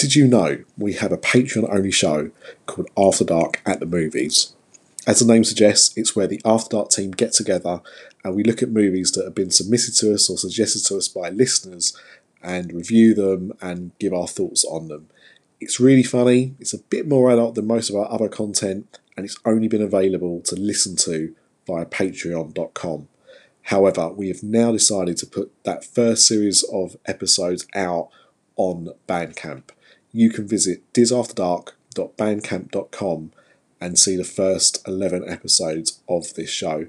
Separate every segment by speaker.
Speaker 1: Did you know we have a Patreon only show called After Dark at the Movies? As the name suggests, it's where the After Dark team get together and we look at movies that have been submitted to us or suggested to us by listeners and review them and give our thoughts on them. It's really funny, it's a bit more adult than most of our other content, and it's only been available to listen to via patreon.com. However, we have now decided to put that first series of episodes out on Bandcamp. You can visit disafterdark.bandcamp.com and see the first 11 episodes of this show.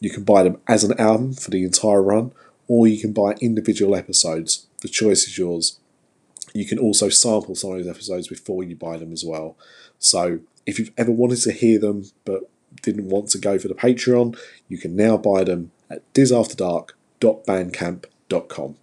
Speaker 1: You can buy them as an album for the entire run, or you can buy individual episodes. The choice is yours. You can also sample some of those episodes before you buy them as well. So if you've ever wanted to hear them but didn't want to go for the Patreon, you can now buy them at disafterdark.bandcamp.com.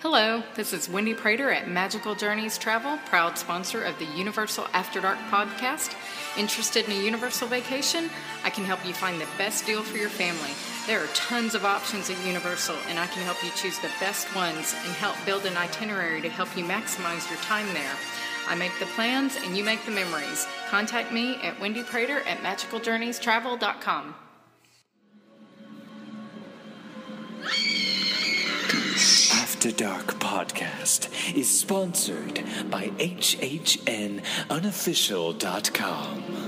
Speaker 2: Hello, this is Wendy Prater at Magical Journeys Travel, proud sponsor of the Universal After Dark podcast. Interested in a Universal vacation? I can help you find the best deal for your family. There are tons of options at Universal, and I can help you choose the best ones and help build an itinerary to help you maximize your time there. I make the plans and you make the memories. Contact me at Wendy Prater at magicaljourneystravel.com.
Speaker 3: After Dark podcast is sponsored by HHNUnofficial.com,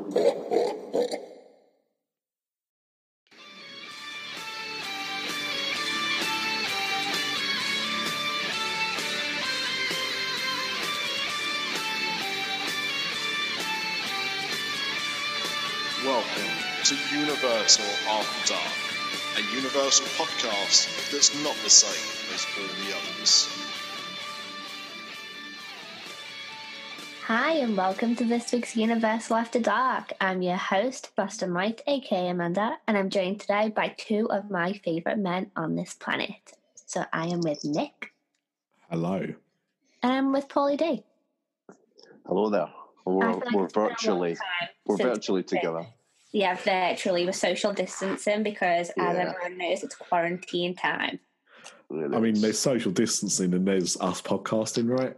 Speaker 4: Universal After Dark, a Universal podcast that's not the same as all the others.
Speaker 5: Hi, and welcome to this week's Universal After Dark. I'm your host, Buster White, aka Amanda, and I'm joined today by two of my favourite men on this planet. So I am with Nick,
Speaker 1: Hello.
Speaker 5: and I'm with Paulie D.
Speaker 6: Hello there. We're,
Speaker 5: like
Speaker 6: we're
Speaker 5: it's been a long
Speaker 6: virtually we're virtually together.
Speaker 5: Yeah, virtually. We're social distancing because, as everyone knows, it's quarantine time.
Speaker 6: Really.
Speaker 1: I mean, there's social distancing and there's us podcasting, right?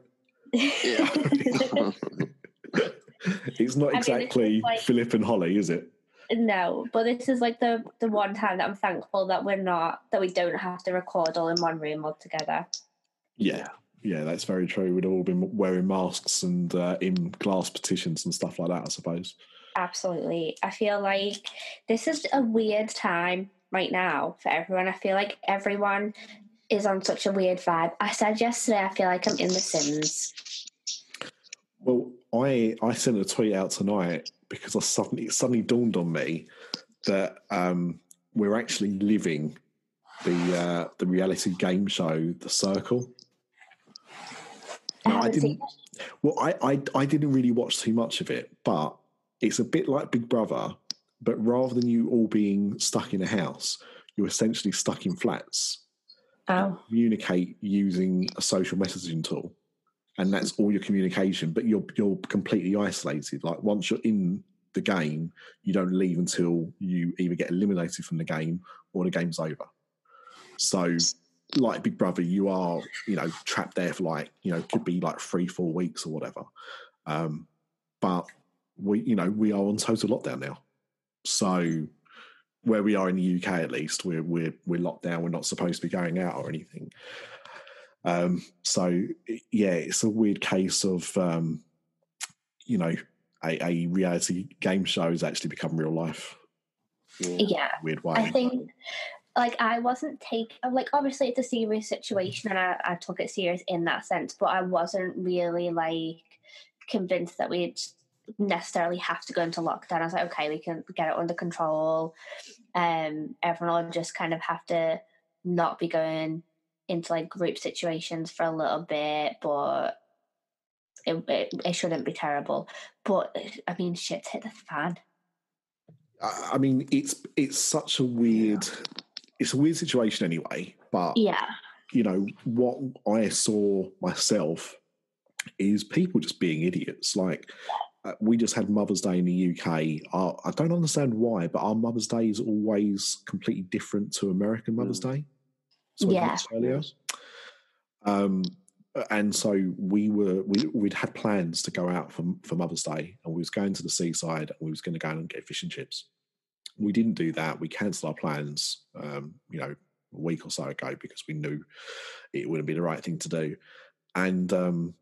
Speaker 6: Yeah.
Speaker 1: It's not
Speaker 5: I mean,
Speaker 1: exactly
Speaker 5: like-
Speaker 1: Phillip and Holly, is it?
Speaker 5: no, but this is like the the one time that I'm thankful that we're not that we don't have to record all in one room all together.
Speaker 1: Yeah. Yeah, that's very true. We'd all been wearing masks and uh, in glass petitions and stuff like that, I suppose.
Speaker 5: Absolutely. I feel like this is a weird time right now for everyone. I feel like everyone is on such a weird vibe. I said yesterday, I feel like I'm in The Sims.
Speaker 1: Well, I I sent a tweet out tonight because I suddenly it suddenly dawned on me that um, we're actually living the uh, the reality game show, The Circle.
Speaker 5: I
Speaker 1: I didn't. Well, I, I I didn't really watch too much of it, but it's a bit like Big Brother, but rather than you all being stuck in a house, you're essentially stuck in flats.
Speaker 5: Oh,
Speaker 1: Communicate using a social messaging tool, and that's all your communication. But you're you're completely isolated. Like once you're in the game, you don't leave until you either get eliminated from the game or the game's over. So, like Big Brother, you are you know trapped there for like you know could be like three four weeks or whatever. Um, but we you know we are on total lockdown now. So where we are in the UK at least, we're we're we're locked down. We're not supposed to be going out or anything. Um, so yeah, it's a weird case of um, you know a, a reality game show has actually become real life.
Speaker 5: yeah.
Speaker 1: Weird way.
Speaker 5: I think, like, I wasn't taking, like, obviously it's a serious situation and I, I took it serious in that sense, but I wasn't really, like, convinced that we'd necessarily have to go into lockdown. I was like, okay, we can get it under control. Um, everyone will just kind of have to not be going into like group situations for a little bit, but it, it, it shouldn't be terrible. But I mean, shit's hit the fan.
Speaker 1: I, mean, it's it's such a weird, it's a weird situation anyway. But
Speaker 5: Yeah.
Speaker 1: you know what I saw myself is people just being idiots. Like we just had Mother's Day in the UK. Our, I don't understand why, but our Mother's Day is always completely different to American Mother's Day. So
Speaker 5: Yeah.
Speaker 1: earlier. Um, and so we were we we'd had plans to go out for for Mother's Day, and we was going to the seaside, and we was going to go and get fish and chips. We didn't do that. We cancelled our plans. Um, you know, a week or so ago because we knew it wouldn't be the right thing to do. And um,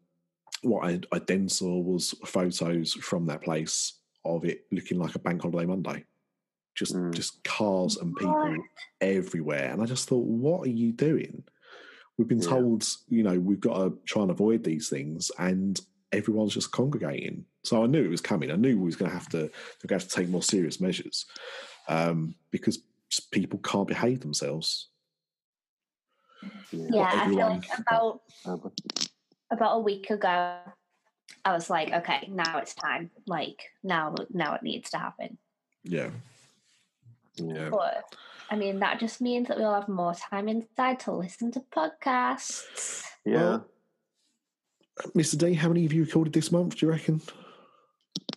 Speaker 1: what I, I then saw was photos from that place of it looking like a bank holiday Monday. Just
Speaker 6: Mm.
Speaker 1: just cars and people
Speaker 5: What?
Speaker 1: everywhere. And I just thought, what are you doing? We've been
Speaker 6: Yeah.
Speaker 1: told, you know, we've got to try and avoid these things, and everyone's just congregating. So I knew it was coming. I knew we was going to have to, we're going to have to take more serious measures um, because people can't behave themselves.
Speaker 5: Yeah, I feel like about
Speaker 6: Sadly.
Speaker 5: About a week ago, I was like, okay, now it's time. Like now, now it needs to happen.
Speaker 1: Yeah.
Speaker 6: Yeah.
Speaker 5: But I mean, that just means that we'll have more time inside to listen to podcasts.
Speaker 6: Yeah.
Speaker 1: Well, Mr. D, how many have you recorded this month, do you reckon?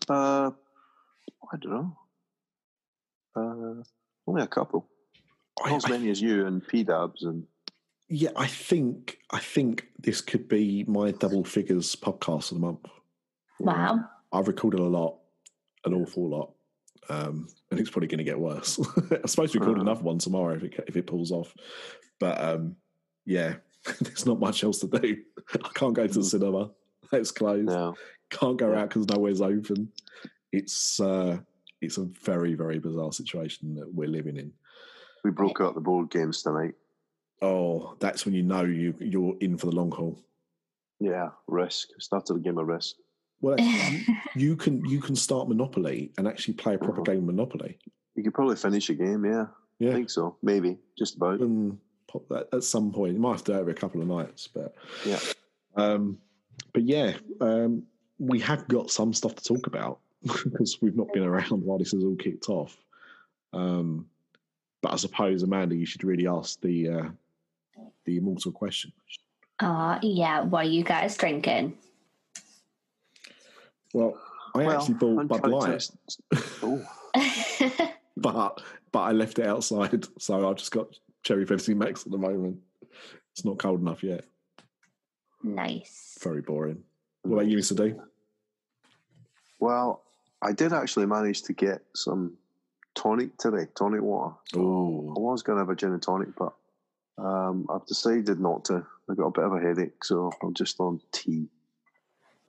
Speaker 6: Uh, I don't know. Uh, only a couple.
Speaker 1: I-
Speaker 6: Not as
Speaker 1: I-
Speaker 6: many as you and P Dabs and
Speaker 1: yeah, I think I think this could be my double figures podcast of the month.
Speaker 5: Wow.
Speaker 1: I've recorded a lot, an awful lot, um, and it's probably going to get worse. I'm supposed to record
Speaker 6: Uh.
Speaker 1: another one tomorrow if it, if it pulls off, but um, yeah, there's not much else to do. I can't go to the
Speaker 6: Mm.
Speaker 1: cinema; it's closed.
Speaker 6: no.
Speaker 1: Can't go
Speaker 6: Yeah.
Speaker 1: out because nowhere's open. It's uh, it's a very very bizarre situation that we're living in.
Speaker 6: We broke out the board games tonight.
Speaker 1: Oh, that's when you know you you're in for the long haul.
Speaker 6: Yeah, Risk. Started a game of Risk.
Speaker 1: Well, actually, you, you can you can start Monopoly and actually play a proper
Speaker 6: Uh-huh.
Speaker 1: game of Monopoly.
Speaker 6: You could probably finish a game, yeah. I
Speaker 1: Yeah,
Speaker 6: think so. Maybe. Just about.
Speaker 1: and pop that at some point. You might have to do it every couple of nights, but
Speaker 6: Yeah.
Speaker 1: um, but yeah, um, we have got some stuff to talk about because we've not been around while this has all kicked off. Um, but I suppose Amanda, you should really ask the uh, the immortal question.
Speaker 5: Oh, yeah. What are you guys drinking?
Speaker 1: Well, I
Speaker 6: Well,
Speaker 1: actually bought Bud Light,
Speaker 6: uncharacteristic-
Speaker 1: but but I left it outside, so I've just got cherry Pepsi Max at the moment. It's not cold enough yet.
Speaker 5: nice.
Speaker 1: Very boring. What about you, Mr. D?
Speaker 6: well, I did actually manage to get some tonic today, tonic water.
Speaker 1: Oh, I
Speaker 6: was going to have a gin and tonic, but um, I've decided not to. I've got a bit of a headache, so I'm just on tea.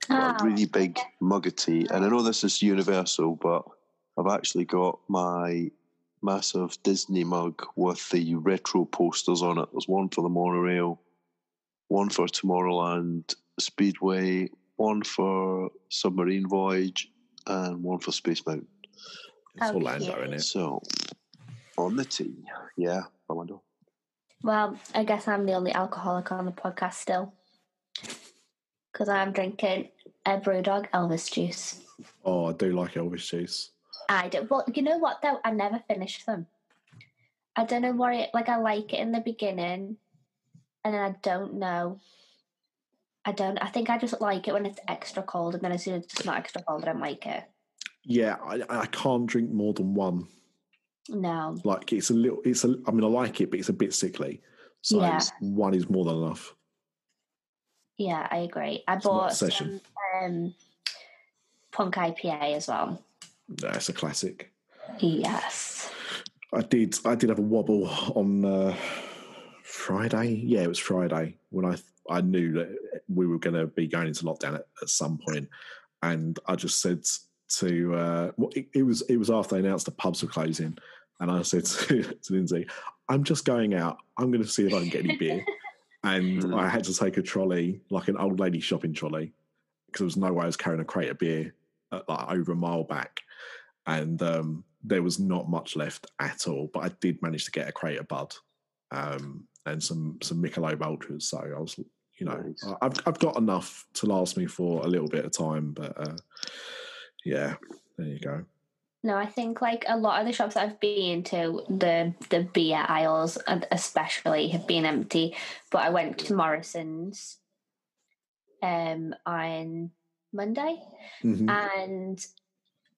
Speaker 6: Got
Speaker 5: Ah,
Speaker 6: a really big mug of tea. And I know this is universal, but I've actually got my massive Disney mug with the retro posters on it. There's one for the monorail, one for Tomorrowland Speedway, one for Submarine Voyage, and one for Space Mountain.
Speaker 1: it's
Speaker 5: Oh,
Speaker 1: Orlando,
Speaker 5: cute.
Speaker 1: in it?
Speaker 6: So, on the tea, yeah, I wonder.
Speaker 5: Well, I guess I'm the only alcoholic on the podcast still. Because I'm drinking a Brewdog Elvis juice.
Speaker 1: Oh, I do like Elvis juice.
Speaker 5: I do. Well, you know what though? I never finish them. I don't know why. it like. I like it in the beginning, and then I don't know. I don't. I think I just like it when it's extra cold, and then as soon as it's not extra cold, I don't like it.
Speaker 1: Yeah, I, I can't drink more than one.
Speaker 5: No.
Speaker 1: Like it's a little. It's a. I mean, I like it, but it's a bit sickly. So
Speaker 5: Yeah.
Speaker 1: one is more than enough.
Speaker 5: Yeah, I agree. I
Speaker 1: It's
Speaker 5: bought some um, Punk IPA as well.
Speaker 1: That's a classic.
Speaker 5: Yes.
Speaker 1: I did. I did have a wobble on uh, Friday. Yeah, it was Friday when I I knew that we were going to be going into lockdown at, at some point, and I just said to uh, well, it, it was it was after they announced the pubs were closing, and I said to, to Lindsay, "I'm just going out. I'm going to see if I can get any beer." and
Speaker 6: Mm.
Speaker 1: I had to take a trolley, like an old lady shopping trolley, because there was no way I was carrying a crate of beer uh, like over a mile back, and um, there was not much left at all. But I did manage to get a crate of Bud, um, and some some Michelob Ultras. So I was, you know,
Speaker 6: Nice.
Speaker 1: I've I've got enough to last me for a little bit of time. But uh, yeah, there you go.
Speaker 5: No, I think like a lot of the shops I've been to, the the beer aisles especially have been empty. But I went to Morrison's um on Monday
Speaker 1: Mhm.
Speaker 5: and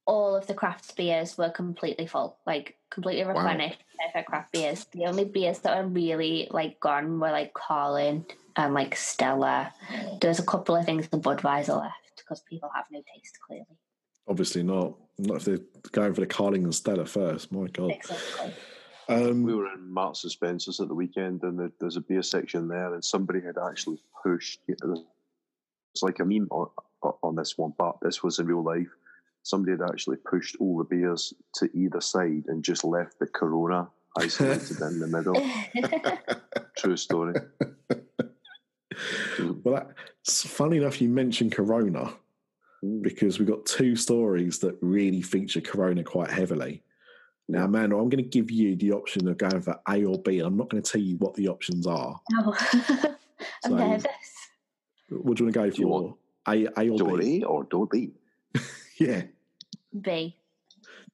Speaker 5: all of the craft beers were completely full, like completely
Speaker 1: Wow.
Speaker 5: replenished. Perfect craft beers. The only beers that were really like gone were like Carling and like Stella. There was a couple of things the Budweiser left because people have no taste clearly.
Speaker 1: Obviously not. Not if they're going for the Carling and Stella first. My God.
Speaker 5: Exactly.
Speaker 1: Um,
Speaker 6: We were in Marks and Spencer's at the weekend, and there- there's a beer section there, and somebody had actually pushed. It's like a meme on, on this one, but this was in real life. Somebody had actually pushed all the beers to either side and just left the Corona isolated in the middle. True story.
Speaker 1: Well, that's funny enough. You mentioned Corona because we've got two stories that really feature Corona quite heavily. Now, Amanda, I'm going to give you the option of going for A or B. I'm not going to tell you what the options are.
Speaker 5: No. I'm
Speaker 1: So-
Speaker 5: nervous.
Speaker 1: What do you want to go
Speaker 6: Do
Speaker 1: for?
Speaker 6: want-
Speaker 1: A, A or
Speaker 6: Don't
Speaker 1: B?
Speaker 6: A or don't B.
Speaker 1: Yeah,
Speaker 5: B.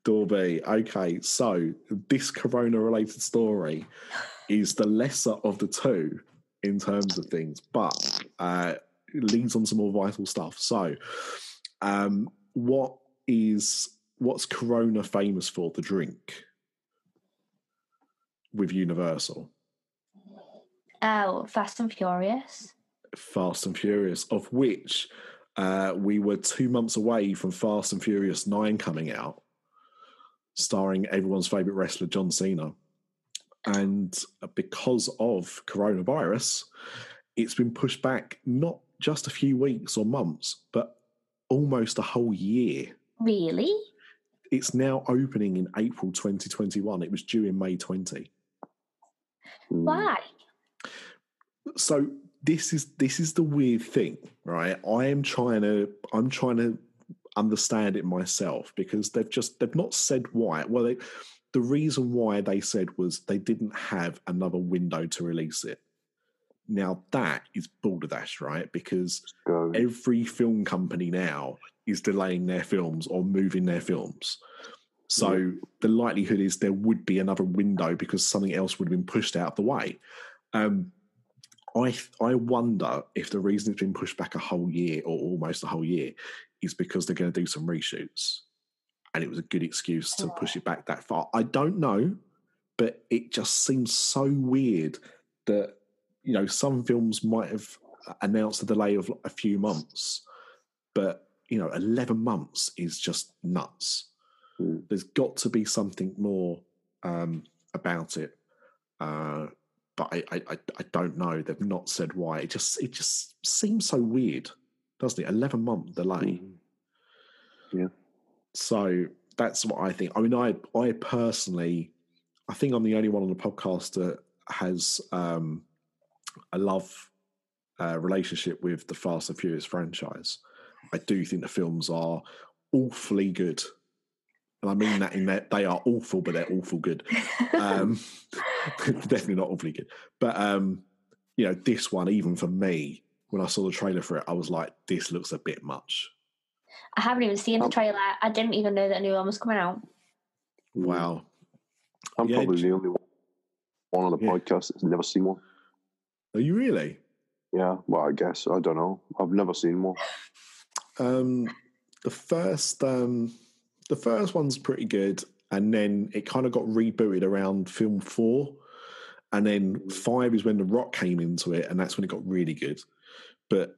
Speaker 1: door B. Okay, so this Corona related story is the lesser of the two in terms of things, but uh, it leads on some more vital stuff. So, um, what is what's Corona famous for? The drink with Universal,
Speaker 5: Oh, Fast and Furious.
Speaker 1: Fast and Furious, of which uh, we were two months away from Fast and Furious Nine coming out, starring everyone's favorite wrestler John Cena. And because of coronavirus, it's been pushed back not just a few weeks or months, but almost a whole year.
Speaker 5: Really?
Speaker 1: It's now opening in April 2021. It was due in May 20.
Speaker 6: Mm.
Speaker 5: Why?
Speaker 1: So this is this is the weird thing, right? I am trying to I'm trying to understand it myself because they've just they've not said why. Well, they, the reason why they said was they didn't have another window to release it. Now that is balderdash, right? Because every film company now is delaying their films or moving their films. So the likelihood is there would be another window because something else would have been pushed out of the way. Um, I I wonder if the reason it's been pushed back a whole year or almost a whole year is because they're going to do some reshoots, and it was a good excuse to push it back that far. I don't know, but it just seems so weird that you know some films might have announced a delay of a few months, but you know eleven months is just nuts.
Speaker 6: Mm.
Speaker 1: There's got to be something more um, about it. Uh, but I, I, I, don't know. They've not said why. It just it just seems so weird, doesn't it? Eleven month delay.
Speaker 6: Mm. Yeah.
Speaker 1: So that's what I think. I mean, I I personally, I think I'm the only one on the podcast that has um, a love uh, relationship with the Fast and Furious franchise. I do think the films are awfully good, and I mean that in that they are awful, but they're awful good. Um, definitely not awfully good, but um, you know, this one, even for me, when I saw the trailer for it, I was like, this looks a bit much.
Speaker 5: I haven't even seen the trailer. I didn't even know that a new one was coming out.
Speaker 1: Wow.
Speaker 6: I'm
Speaker 1: Yeah,
Speaker 6: probably the only one on the
Speaker 1: Yeah.
Speaker 6: podcast that's never seen one.
Speaker 1: Are you really?
Speaker 6: Yeah, well, I guess I don't know. I've never seen one.
Speaker 1: Um, the first, um, the first one's pretty good, and then it kind of got rebooted around film four, and then five is when The Rock came into it, and that's when it got really good. But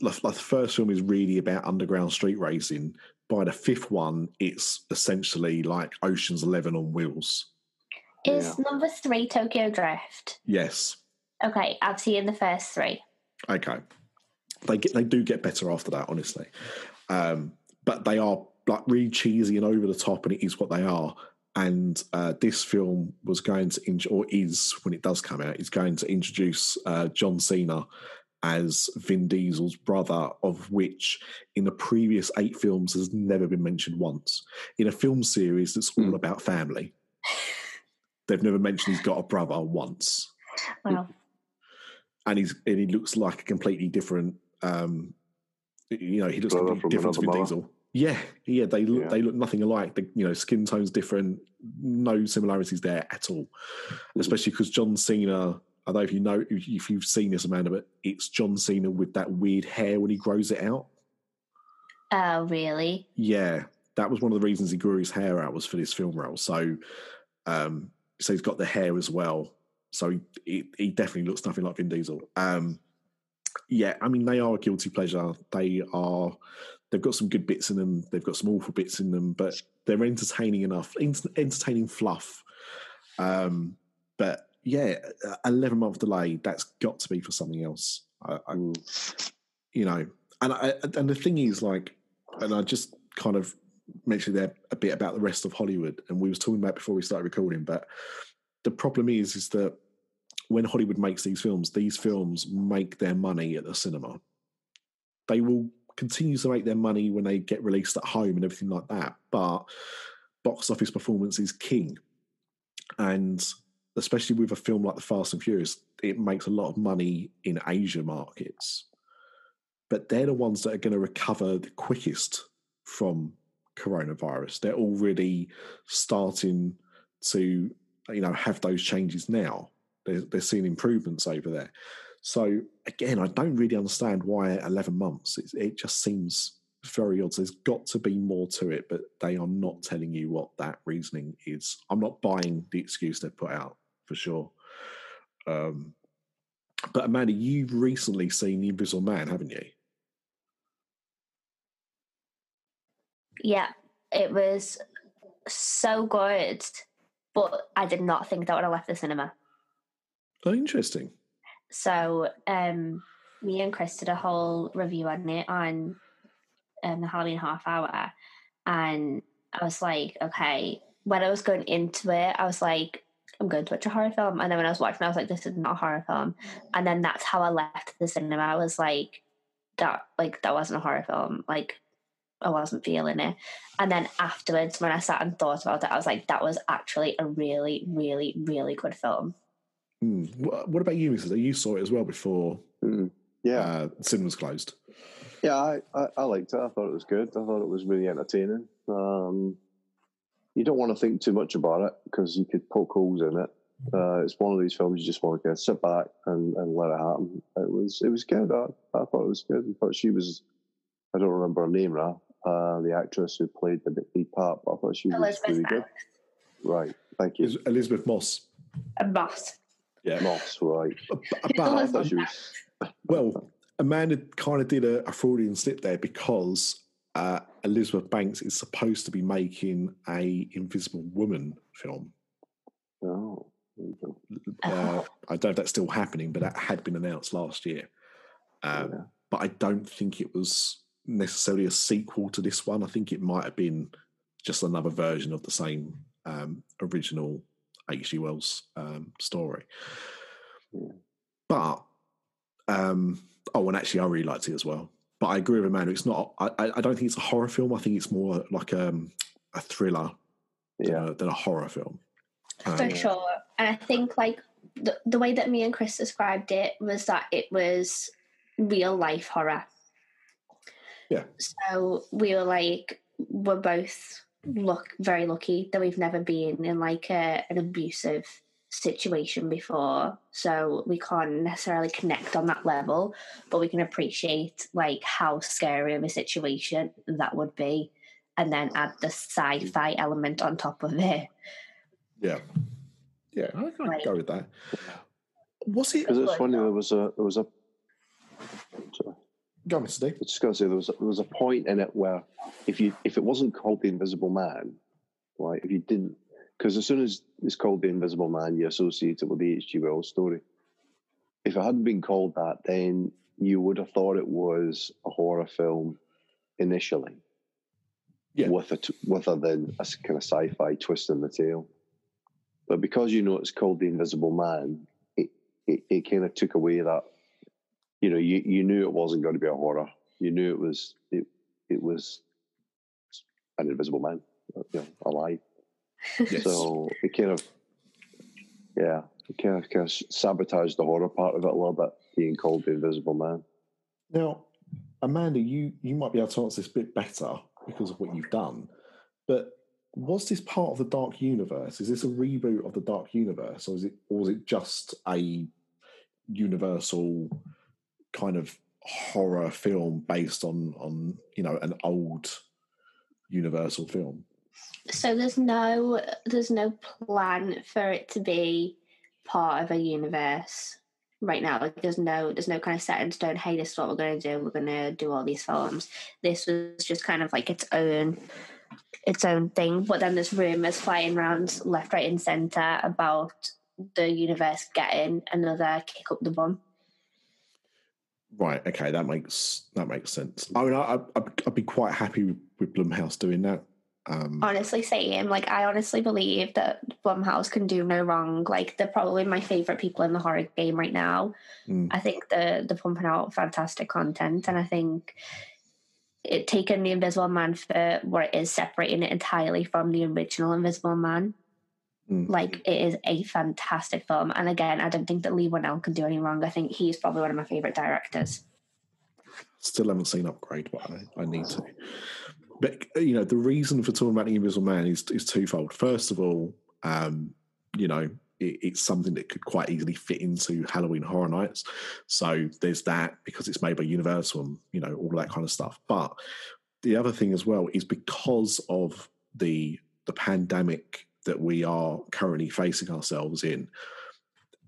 Speaker 1: like, like the first film is really about underground street racing. By the fifth one, it's essentially like Ocean's Eleven on wheels.
Speaker 5: Is
Speaker 6: Yeah.
Speaker 5: number three Tokyo Drift?
Speaker 1: Yes.
Speaker 5: Okay, I've seen the first three.
Speaker 1: Okay. They get they do get better after that, honestly. Um, but they are like really cheesy and over the top, and it is what they are. And uh, this film was going to, int- or is when it does come out, is going to introduce uh, John Cena as Vin Diesel's brother, of which in the previous eight films has never been mentioned once. In a film series that's all
Speaker 6: Hmm.
Speaker 1: about family, they've never mentioned he's got a brother once.
Speaker 5: Wow.
Speaker 1: And he's and he looks like a completely different. Um, you know, he looks
Speaker 6: Brother
Speaker 1: completely
Speaker 6: from
Speaker 1: different to Vin
Speaker 6: mother.
Speaker 1: Diesel. Yeah, yeah, they look
Speaker 6: Yeah.
Speaker 1: they look nothing alike. The, you know, skin tone's different. No similarities there at all. Especially because John Cena. I don't know if you know if if you've seen this, Amanda, but it's John Cena with that weird hair when he grows it out.
Speaker 5: Oh, really?
Speaker 1: Yeah, that was one of the reasons he grew his hair out was for this film role. So, um, so he's got the hair as well. So he, he, he definitely looks nothing like Vin Diesel. Um, yeah, I mean they are a guilty pleasure. They are. They've got some good bits in them. They've got some awful bits in them, but they're entertaining enough. ent- Entertaining fluff. Um, but yeah, eleven month delay. That's got to be for something else. I, I,
Speaker 6: Mm.
Speaker 1: you know, and I, and the thing is, like, and I just kind of mentioned there a bit about the rest of Hollywood, and we was talking about before we started recording. But the problem is, is that when Hollywood makes these films, these films make their money at the cinema. They will continue to make their money when they get released at home and everything like that. But box office performance is king, and especially with a film like The Fast and Furious, it makes a lot of money in Asia markets but they're the ones that are going to recover the quickest from coronavirus. They're already starting to, you know, have those changes now. They're, they're seeing improvements over there. So again, I don't really understand why 11 months. It, it just seems very odd. There's got to be more to it, but they are not telling you what that reasoning is. I'm not buying the excuse they've put out for sure. Um, but Amanda, you've recently seen The Invisible Man, haven't you?
Speaker 5: Yeah, it was so good, but I did not think that would have left the cinema.
Speaker 1: Oh, interesting.
Speaker 5: So, um, me and Chris did a whole review on it on um, the Halloween half hour, and I was like, okay. When I was going into it, I was like, I'm going to watch a horror film, and then when I was watching, I was like, this is not a horror film, and then that's how I left the cinema. I was like, that like that wasn't a horror film, like. I wasn't feeling it. And then afterwards, when I sat and thought about it, I was like, that was actually a really, really, really good film.
Speaker 1: Hmm. What, what about you, Mrs. You saw it as well before
Speaker 6: Mm. Yeah,
Speaker 1: uh, cinemas closed.
Speaker 6: yeah, I, I, I liked it. I thought it was good. I thought it was really entertaining. Um, you don't want to think too much about it because you could poke holes in it. Uh, it's one of these films you just want to sit back and, and let it happen. It was it was good. I, I thought it was good. I thought she was. I don't remember her name now. Uh, the actress who played the lead part. but I thought she was
Speaker 5: Elizabeth
Speaker 6: really good.
Speaker 5: Banks,
Speaker 6: Right. Thank you.
Speaker 1: Elisabeth Moss.
Speaker 5: a boss.
Speaker 1: Yeah.
Speaker 6: Moss. Right.
Speaker 1: But,
Speaker 6: I
Speaker 1: but
Speaker 6: thought she was.
Speaker 1: well, Amanda kind of did a, a Freudian slip there because uh, Elizabeth Banks is supposed to be making a Invisible Woman film.
Speaker 6: Oh. there you go.
Speaker 1: Uh, I don't know if that's still happening, but that had been announced last year. Um,
Speaker 6: Yeah.
Speaker 1: But I don't think it was necessarily a sequel to this one. I think it might have been just another version of the same um, original H.G. Wells um, story.
Speaker 6: Yeah.
Speaker 1: But um, oh, and actually, I really liked it as well. But I agree with Amanda. It's not. I, I I don't think it's a horror film. I think it's more like um, a thriller than, a, than a horror film. Um,
Speaker 5: For sure. And I think like the, the way that me and Chris described it was that it was real life horror.
Speaker 1: Yeah.
Speaker 5: So we were like, we're both look very lucky that we've never been in like a, an abusive situation before. So we can't necessarily connect on that level, but we can appreciate like how scary of a situation that would be. And then add the sci-fi element on top of it.
Speaker 1: Yeah, yeah, I can
Speaker 5: Right.
Speaker 1: go with that. Was it?
Speaker 6: Because it's funny. There was a there was a. Sorry.
Speaker 1: Go on, Mr. D.
Speaker 6: I was just going to say there was there was a point in it where if you if it wasn't called the Invisible Man, right? If you didn't, because as soon as it's called the Invisible Man, you associate it with the H.G. Wells story. If it hadn't been called that, then you would have thought it was a horror film initially,
Speaker 1: Yeah.
Speaker 6: with a t- with a then a kind of sci-fi twist in the tail. But because you know it's called the Invisible Man, it it, it kind of took away that you know, you, you knew it wasn't going to be a horror. You knew it was it it was an invisible man, uh, you know, alive.
Speaker 1: Yes.
Speaker 6: So it kind of, yeah. It kind of, kind of sabotage the horror part of it a little bit, being called the Invisible Man.
Speaker 1: Now, Amanda, you you might be able to answer this a bit better because of what you've done, but was this part of the Dark Universe? Is this a reboot of the Dark Universe, or is it, or is it just a Universal kind of horror film based on on you know an old Universal film?
Speaker 5: So there's no there's no plan for it to be part of a universe right now. Like there's no there's no kind of set in stone. Hey, this is what we're going to do. We're going to do all these films. This was just kind of like its own its own thing. But then there's rumors flying around left, right, and centre about the universe getting another kick up the bum.
Speaker 1: Right. Okay. That makes that makes sense. I mean, I, I, I'd be quite happy with Blumhouse doing that. Um,
Speaker 5: honestly, same. Like, I honestly believe that Blumhouse can do no wrong. Like, they're probably my favorite people in the horror game right now.
Speaker 1: Mm.
Speaker 5: I think they're, they're pumping out fantastic content, and I think it taken the Invisible Man for what it is, separating it entirely from the original Invisible Man.
Speaker 1: Mm.
Speaker 5: Like, it is a fantastic film, and again, I don't think that Leigh Whannell can do any wrong. I think he's probably one of my favorite directors.
Speaker 1: Still haven't seen Upgrade, but I, I need to. But you know, the reason for talking about the Invisible Man is is twofold. First of all, um, you know, it, it's something that could quite easily fit into Halloween Horror Nights. So there's that because it's made by Universal, and you know, all that kind of stuff. But the other thing as well is because of the the pandemic that we are currently facing ourselves in,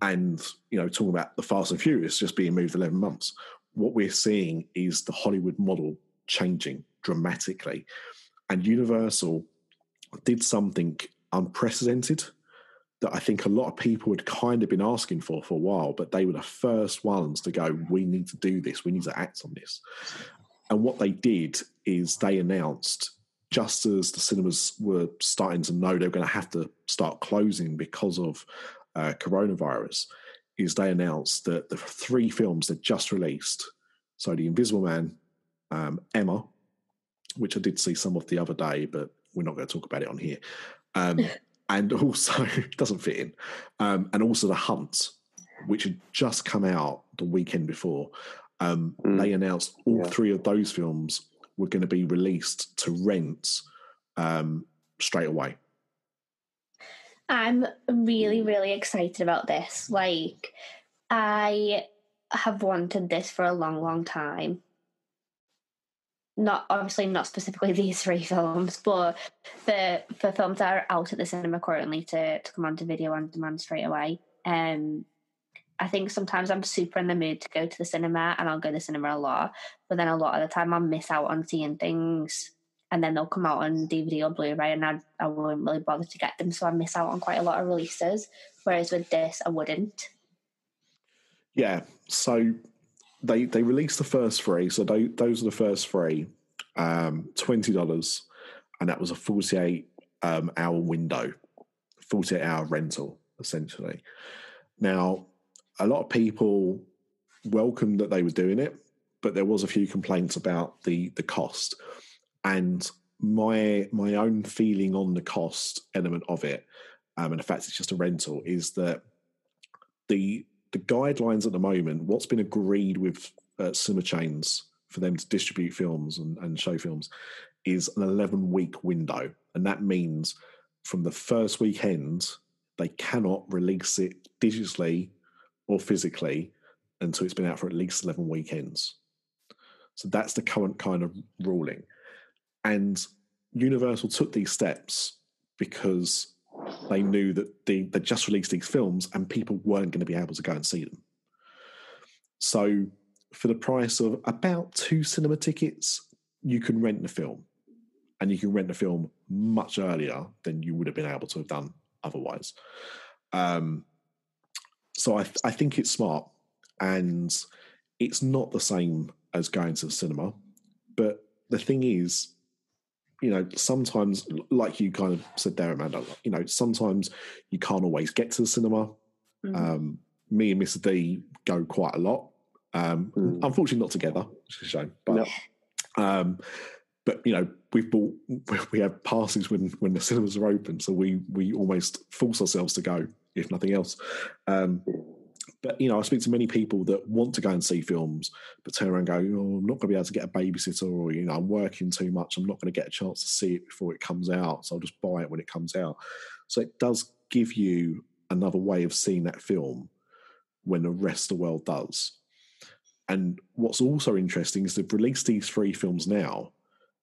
Speaker 1: and you know, talking about the Fast and Furious just being moved eleven months. What we're seeing is the Hollywood model changing dramatically. And Universal did something unprecedented that I think a lot of people had kind of been asking for for a while, but they were the first ones to go, we need to do this, we need to act on this. And what they did is they announced, just as the cinemas were starting to know they were going to have to start closing because of uh, coronavirus, is they announced that the three films they just released, so The Invisible Man, um, Emma, which I did see some of the other day, but we're not going to talk about it on here. Um, and also, doesn't fit in. Um, and also The Hunt, which had just come out the weekend before. Um,
Speaker 6: Mm.
Speaker 1: They announced all
Speaker 6: Yeah.
Speaker 1: three of those films were going to be released to rent um, straight away.
Speaker 5: I'm really, really excited about this. Like, I have wanted this for a long, long time. Not obviously not specifically these three films, but for for films that are out at the cinema currently to, to come onto video on demand straight away. Um I think sometimes I'm super in the mood to go to the cinema and I'll go to the cinema a lot, but then a lot of the time I'll miss out on seeing things and then they'll come out on DVD or Blu-ray, and I, I won't really bother to get them, so I miss out on quite a lot of releases. Whereas with this, I wouldn't.
Speaker 1: Yeah. So they they released the first three. So they, those are the first three. Um, Twenty dollars, and that was a forty-eight um, hour window, forty-eight hour rental essentially. Now, a lot of people welcomed that they were doing it, but there was a few complaints about the the cost. And my my own feeling on the cost element of it, um, and the fact it's just a rental, is that the the guidelines at the moment, what's been agreed with uh, cinema chains for them to distribute films and, and show films, is an 11 week window. And that means from the first weekend, they cannot release it digitally or physically until it's been out for at least 11 weekends. So that's the current kind of ruling. And Universal took these steps because they knew that they, they just released these films and people weren't going to be able to go and see them. So, for the price of about two cinema tickets, you can rent the film. And you can rent the film much earlier than you would have been able to have done otherwise. Um, so, I, th- I think it's smart. And it's not the same as going to the cinema. But the thing is, you know, sometimes, like you kind of said there, Amanda, you know, sometimes you can't always get to the cinema.
Speaker 5: Mhm.
Speaker 1: Um, me and Mr. D go quite a lot. Um,
Speaker 6: Mm.
Speaker 1: Unfortunately, not together, which is a shame. But,
Speaker 6: Yep.
Speaker 1: um, but you know, we've bought we have passes when when the cinemas are open, so we we almost force ourselves to go if nothing else. Um, but you know, I speak to many people that want to go and see films, but turn around and go, "Oh, I'm not going to be able to get a babysitter, or you know, I'm working too much. I'm not going to get a chance to see it before it comes out, so I'll just buy it when it comes out." So it does give you another way of seeing that film when the rest of the world does. And what's also interesting is they've released these three films now,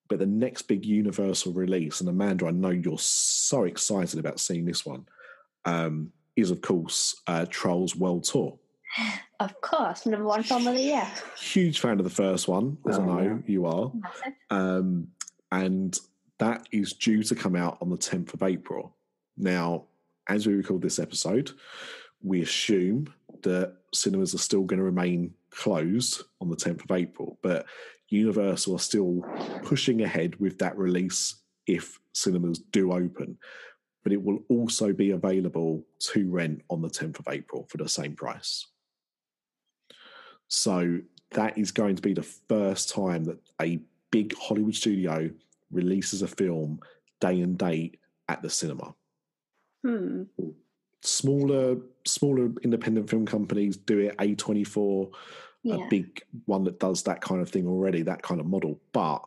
Speaker 1: but the next big Universal release, and Amanda, I know you're so excited about seeing this one, um, is of course uh, Trolls World Tour.
Speaker 5: Of course, number one film of the year.
Speaker 1: Huge fan of the first one, as I
Speaker 6: Oh,
Speaker 1: know
Speaker 6: yeah.
Speaker 1: you are. Um, and that is due to come out on the 10th of April. Now, as we record this episode, we assume that cinemas are still going to remain closed on the 10th of April, but Universal are still pushing ahead with that release if cinemas do open. But it will also be available to rent on the 10th of April for the same price. So that is going to be the first time that a big Hollywood studio releases a film day and date at the cinema.
Speaker 5: Hmm.
Speaker 1: Smaller, smaller independent film companies do it.
Speaker 5: A24,
Speaker 1: a big one that does that kind of thing already, that kind of model. But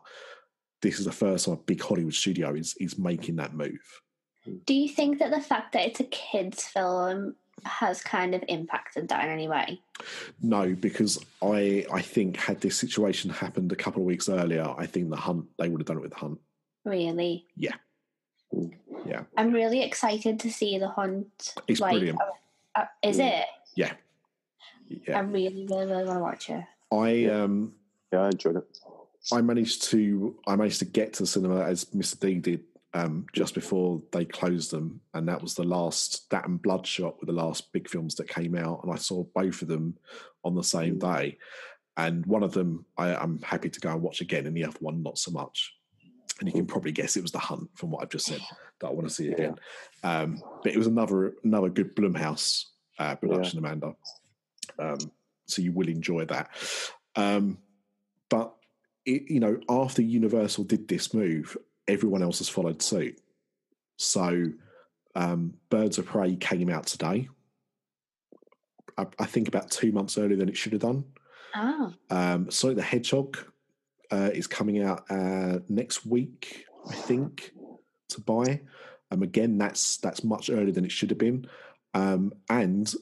Speaker 1: this is the first time a big Hollywood studio is is making that move.
Speaker 5: Do you think that the fact that it's a kids' film has kind of impacted that in any way?
Speaker 1: No, because I I think had this situation happened a couple of weeks earlier, I think the hunt they would have done it with the hunt.
Speaker 5: Really?
Speaker 1: Yeah. Yeah.
Speaker 5: I'm really excited to see the hunt.
Speaker 1: It's brilliant.
Speaker 5: uh, uh, is it?
Speaker 1: Yeah. yeah.
Speaker 5: I really, really, really want to watch it.
Speaker 1: I um
Speaker 6: Yeah, I enjoyed it.
Speaker 1: I managed to I managed to get to the cinema as Mr. D did um, just before they closed them, and that was the last. That and Bloodshot were the last big films that came out, and I saw both of them on the same day. And one of them I, I'm happy to go and watch again, and the other one not so much. And you can probably guess it was The Hunt from what I've just said that I want to see again. Um, but it was another another good Blumhouse uh, production, Amanda. Um, so you will enjoy that. Um, but it, you know, after Universal did this move, everyone else has followed suit. So, um, Birds of Prey came out today. I, I think about two months earlier than it should have done.
Speaker 5: Oh,
Speaker 1: Um, Sonic the Hedgehog uh, is coming out uh, next week, I think, to buy. Um, again, that's that's much earlier than it should have been. Um, and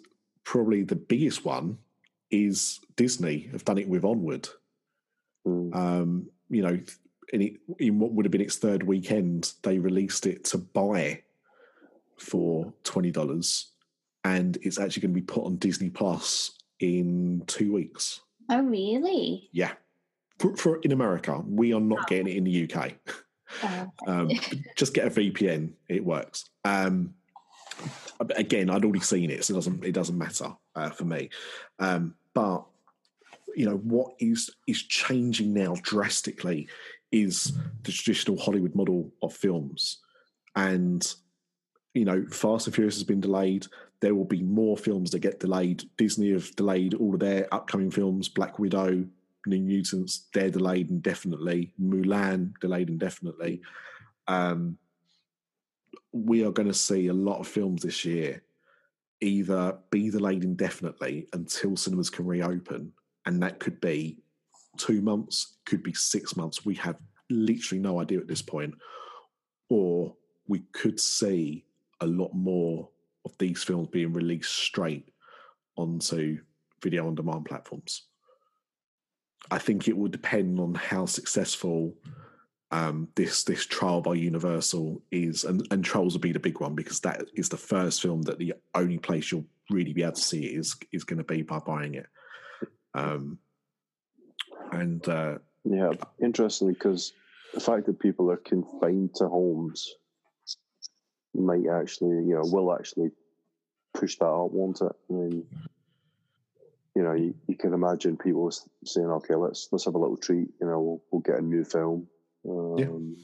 Speaker 1: probably the biggest one is Disney have done it with Onward.
Speaker 6: Mm.
Speaker 1: Um, you know, in, it, in what would have been its third weekend, they released it to buy for twenty dollars, and it's actually going to be put on Disney Plus in two weeks.
Speaker 5: oh, really?
Speaker 1: Yeah, for, for in America, we are not getting it in the UK.
Speaker 5: Oh,
Speaker 1: Um, just get a VPN; it works. Um, again, I'd already seen it, so it doesn't it doesn't matter uh, for me. Um, but you know what is is changing now drastically is the traditional Hollywood model of films, and you know, Fast and Furious has been delayed. There will be more films that get delayed. Disney have delayed all of their upcoming films. Black Widow, New Mutants, they're delayed indefinitely. Mulan delayed indefinitely. Um, we are going to see a lot of films this year either be delayed indefinitely until cinemas can reopen, and that could be two months, could be six months. We have literally no idea at this point, or we could see a lot more of these films being released straight onto video on demand platforms. I think it will depend on how successful um, this this trial by Universal is, and, and Trolls will be the big one because that is the first film that the only place you'll really be able to see it is is going to be by buying it. Um, and uh,
Speaker 6: Yeah, interestingly, because the fact that people are confined to homes might actually, you know, will actually push that up, won't it? I mean, you know, you, you can imagine people saying, "Okay, let's let's have a little treat." You know, we'll, we'll get a new film, um,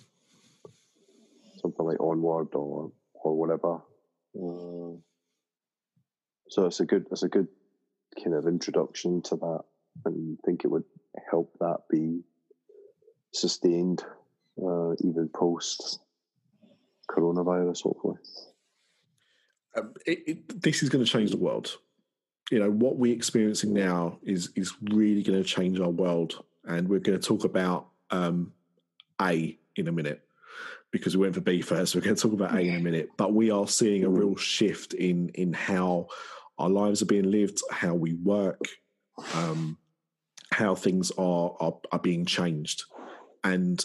Speaker 6: something like Onward or or whatever. Uh, so it's a good it's a good kind of introduction to that, and think it would help that be sustained uh, even post coronavirus, hopefully.
Speaker 1: um, it, it, this is going to change the world. You know what we're experiencing now is is really going to change our world, and we're going to talk about um, A in a minute because we went for B first. We're going to talk about A in a minute, but we are seeing a real shift in in how our lives are being lived, how we work, um, how things are, are are being changed, and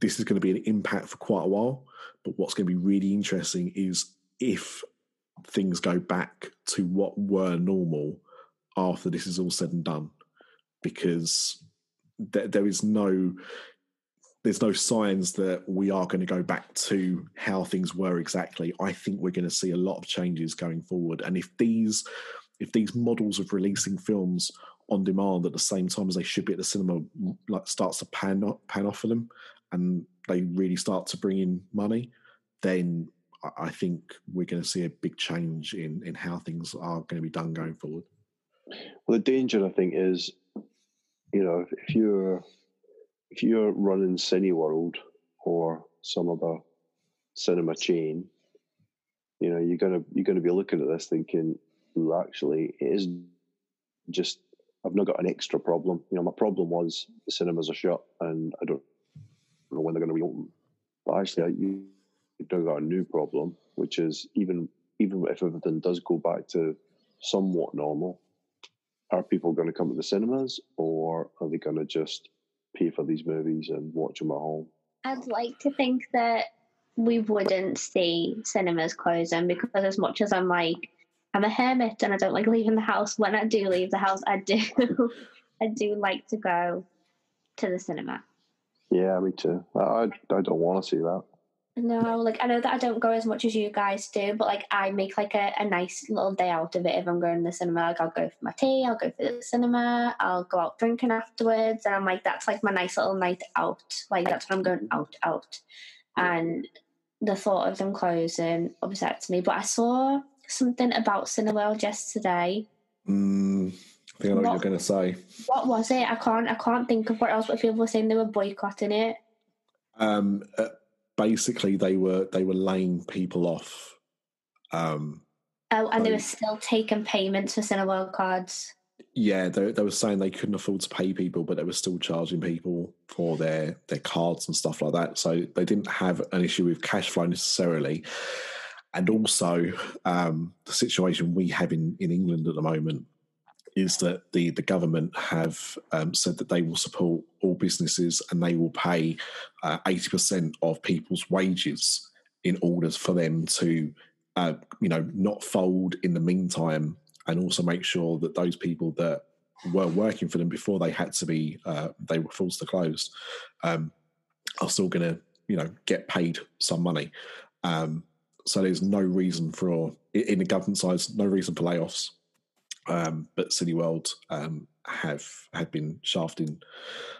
Speaker 1: this is going to be an impact for quite a while. But what's going to be really interesting is if things go back to what were normal after this is all said and done, because th- there is no there's no signs that we are going to go back to how things were exactly. I think we're going to see a lot of changes going forward, and if these if these models of releasing films on demand at the same time as they should be at the cinema like starts to pan pan off for them, and they really start to bring in money, then I think we're going to see a big change in in how things are going to be done going forward.
Speaker 6: Well, the danger, I think, is you know if you're if you're running Cineworld or some other cinema chain, you know you're gonna you're gonna be looking at this thinking, well, actually, it is just I've not got an extra problem. You know, my problem was the cinemas are shut and I don't know when they're going to reopen. But actually, you you've got a new problem, which is even even if everything does go back to somewhat normal, are people going to come to the cinemas or are they going to just pay for these movies and watch them at home?
Speaker 5: I'd like to think that we wouldn't see cinemas closing because as much as I'm like I'm a hermit and I don't like leaving the house, when I do leave the house I do I do like to go to the cinema.
Speaker 6: Yeah, me too. I I don't want to see that.
Speaker 5: No, like I know that I don't go as much as you guys do, but like I make like a, a nice little day out of it if I'm going to the cinema. Like I'll go for my tea, I'll go for the cinema, I'll go out drinking afterwards, and I'm like that's like my nice little night out. Like that's when I'm going out out. And the thought of them closing upsets me. But I saw something about Cineworld yesterday.
Speaker 1: Mm, I think I know what, what you're going to say.
Speaker 5: What was it? I can't. I can't think of what else. But people were saying they were boycotting it.
Speaker 1: Um, uh, basically, they were they were laying people off. Um,
Speaker 5: oh, and they, they were still taking payments for Cineworld cards.
Speaker 1: Yeah, they, they were saying they couldn't afford to pay people, but they were still charging people for their their cards and stuff like that. So they didn't have an issue with cash flow necessarily and also um, the situation we have in, in England at the moment is that the, the government have um, said that they will support all businesses and they will pay uh, 80% of people's wages in order for them to, uh, you know, not fold in the meantime and also make sure that those people that were working for them before they had to be, uh, they were forced to close, um, are still going to, you know, get paid some money. Um, so there's no reason for, in the government side, no reason for layoffs. Um, but Cineworld um, have had been shafting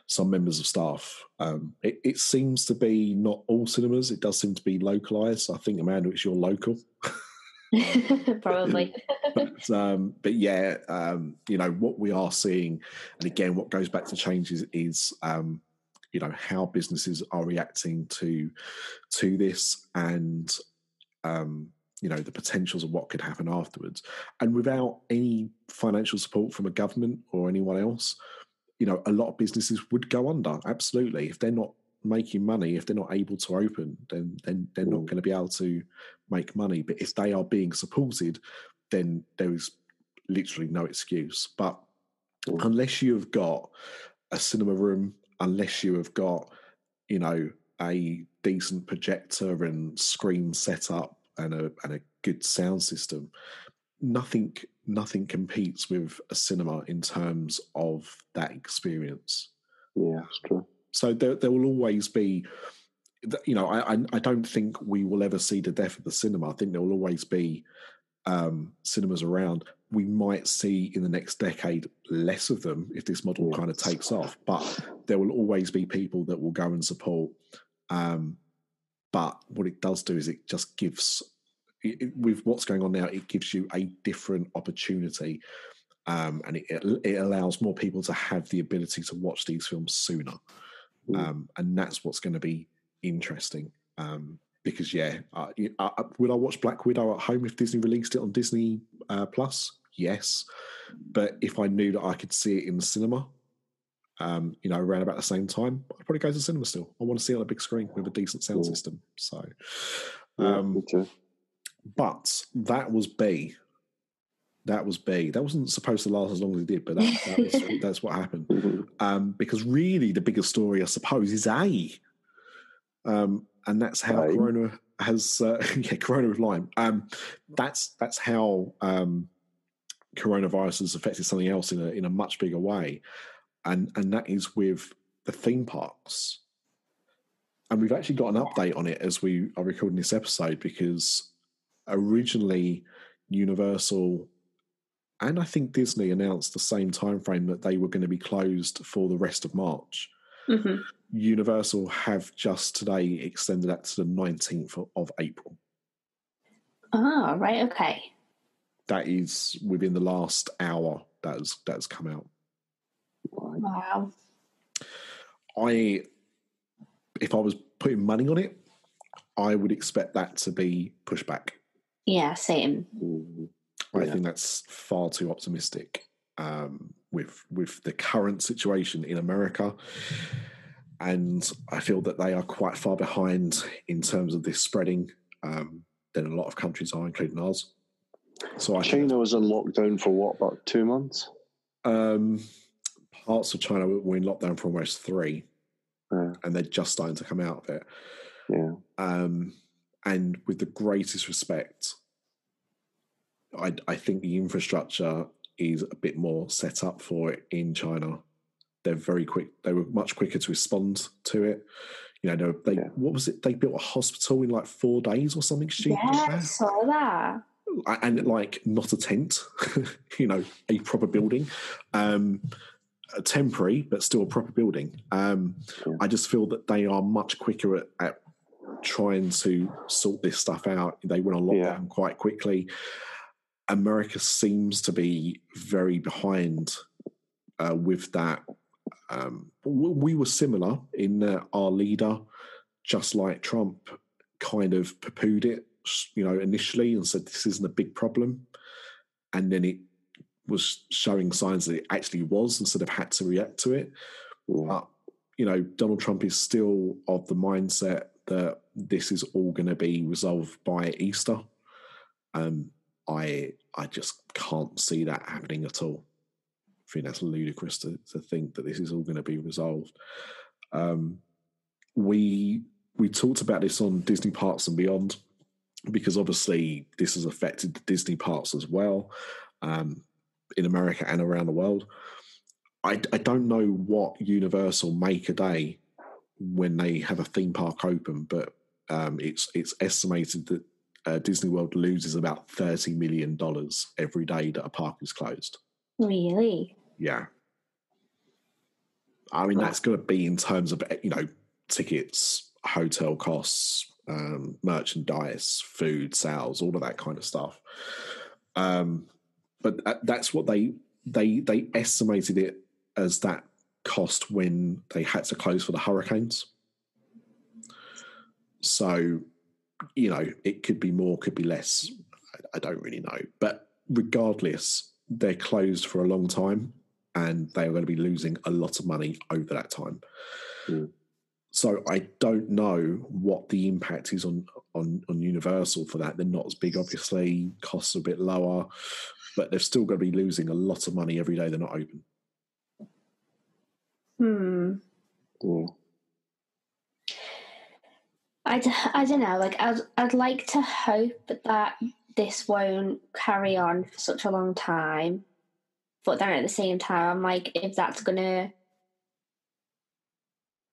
Speaker 1: some members of staff. Um, it, it, seems to be not all cinemas. It does seem to be localized. I think Amanda, it's your local.
Speaker 5: Probably.
Speaker 1: but, um, but, yeah, um, you know what we are seeing, and again, what goes back to changes is um, you know how businesses are reacting to to this and um, you know the potentials of what could happen afterwards. And without any financial support from a government or anyone else you know a lot of businesses would go under absolutely. If they're not making money if they're not able to open then then they're not going to be able to make money. But if they are being supported then there is literally no excuse. But unless you have got a cinema room unless you have got you know a decent projector and screen setup and a and a good sound system, nothing nothing competes with a cinema in terms of that experience.
Speaker 6: Yeah, it's true.
Speaker 1: So there there will always be you know, I, I don't think we will ever see the death of the cinema. I think there will always be um, cinemas around. We might see in the next decade less of them if this model yes. kind of takes off, but there will always be people that will go and support um, but what it does do is it just gives, it, with what's going on now, it gives you a different opportunity. Um, and it, it, allows more people to have the ability to watch these films sooner. Um, and that's what's going to be interesting. Um, because yeah, uh, uh, uh, would I watch Black Widow at home if Disney released it on Disney uh, Plus? Yes, but if I knew that I could see it in the cinema, um, you know, around about the same time, I'd probably go to the cinema still. I want to see it on a big screen with a decent sound
Speaker 6: Mm.
Speaker 1: system. So, um,
Speaker 6: too.
Speaker 1: but that was B. That was B. That wasn't supposed to last as long as it did, but that, that was, that's what happened.
Speaker 6: Mhm.
Speaker 1: Um, because really, the bigger story, I suppose, is A. Um, and that's how. Corona has, uh, yeah, Corona with lime. Um, that's that's how um, coronavirus has affected something else in a in a much bigger way, and and that is with the theme parks. And we've actually got an update on it as we are recording this episode because originally Universal and I think Disney announced the same time frame that they were going to be closed for the rest of March.
Speaker 5: hmm
Speaker 1: Universal have just today extended that to the 19th of- April.
Speaker 5: Oh, right. Okay.
Speaker 1: That is within the last hour that has that has come out.
Speaker 6: Right.
Speaker 5: Wow.
Speaker 1: I if I was putting money on it, I would expect that to be pushed back.
Speaker 5: Yeah, same.
Speaker 1: I
Speaker 6: Yeah.
Speaker 1: think that's far too optimistic um, with with the current situation in America, and I feel that they are quite far behind in terms of this spreading um, than a lot of countries are, including ours. So I think
Speaker 6: China was in lockdown for what, about two months?
Speaker 1: um, parts of China were in lockdown for almost three,
Speaker 6: Yeah.
Speaker 1: and they're just starting to come out of it.
Speaker 6: Yeah.
Speaker 1: um, and with the greatest respect, I, I think the infrastructure is a bit more set up for it in China. They're very quick. They were much quicker to respond to it. You know, they, they
Speaker 6: Yeah.
Speaker 1: what was it? They built a hospital in like four days or something stupid
Speaker 5: Yeah, I saw that.
Speaker 1: and like not a tent, you know, a proper building, um, a temporary but still a proper building. Um,
Speaker 6: Yeah.
Speaker 1: I just feel that they are much quicker at, at trying to sort this stuff out. They went on lockdown
Speaker 6: Yeah.
Speaker 1: quite quickly. America seems to be very behind uh, with that. Um, we were similar in that our leader, just like Trump, kind of poo-pooed it, you know, initially and said this isn't a big problem, and then it was showing signs that it actually was, and sort of had to react to it. But you know, Donald Trump is still of the mindset that this is all going to be resolved by Easter. Um, I I just can't see that happening at all. I think that's ludicrous to, to think that this is all going to be resolved. Um, we we talked about this on Disney Parks and Beyond because obviously this has affected the Disney parks as well um, in America and around the world. I, I don't know what Universal make a day when they have a theme park open, but um, it's it's estimated that uh, Disney World loses about thirty million dollars every day that a park is closed.
Speaker 5: Really?
Speaker 1: Yeah, I mean that's going to be in terms of you know tickets, hotel costs, um, merchandise, food sales, all of that kind of stuff. Um, but that's what they they they estimated it as that cost when they had to close for the hurricanes. So, you know, it could be more, could be less. I, I don't really know. But regardless, they're closed for a long time and they are going to be losing a lot of money over that time.
Speaker 6: Hmm.
Speaker 1: So I don't know what the impact is on, on on Universal for that. They're not as big, obviously. Costs are a bit lower, but they're still going to be losing a lot of money every day they're not open.
Speaker 5: Hmm.
Speaker 6: Yeah.
Speaker 5: I, I don't know. Like I'd I'd like to hope that this won't carry on for such a long time, but then at the same time, I'm like, if that's gonna,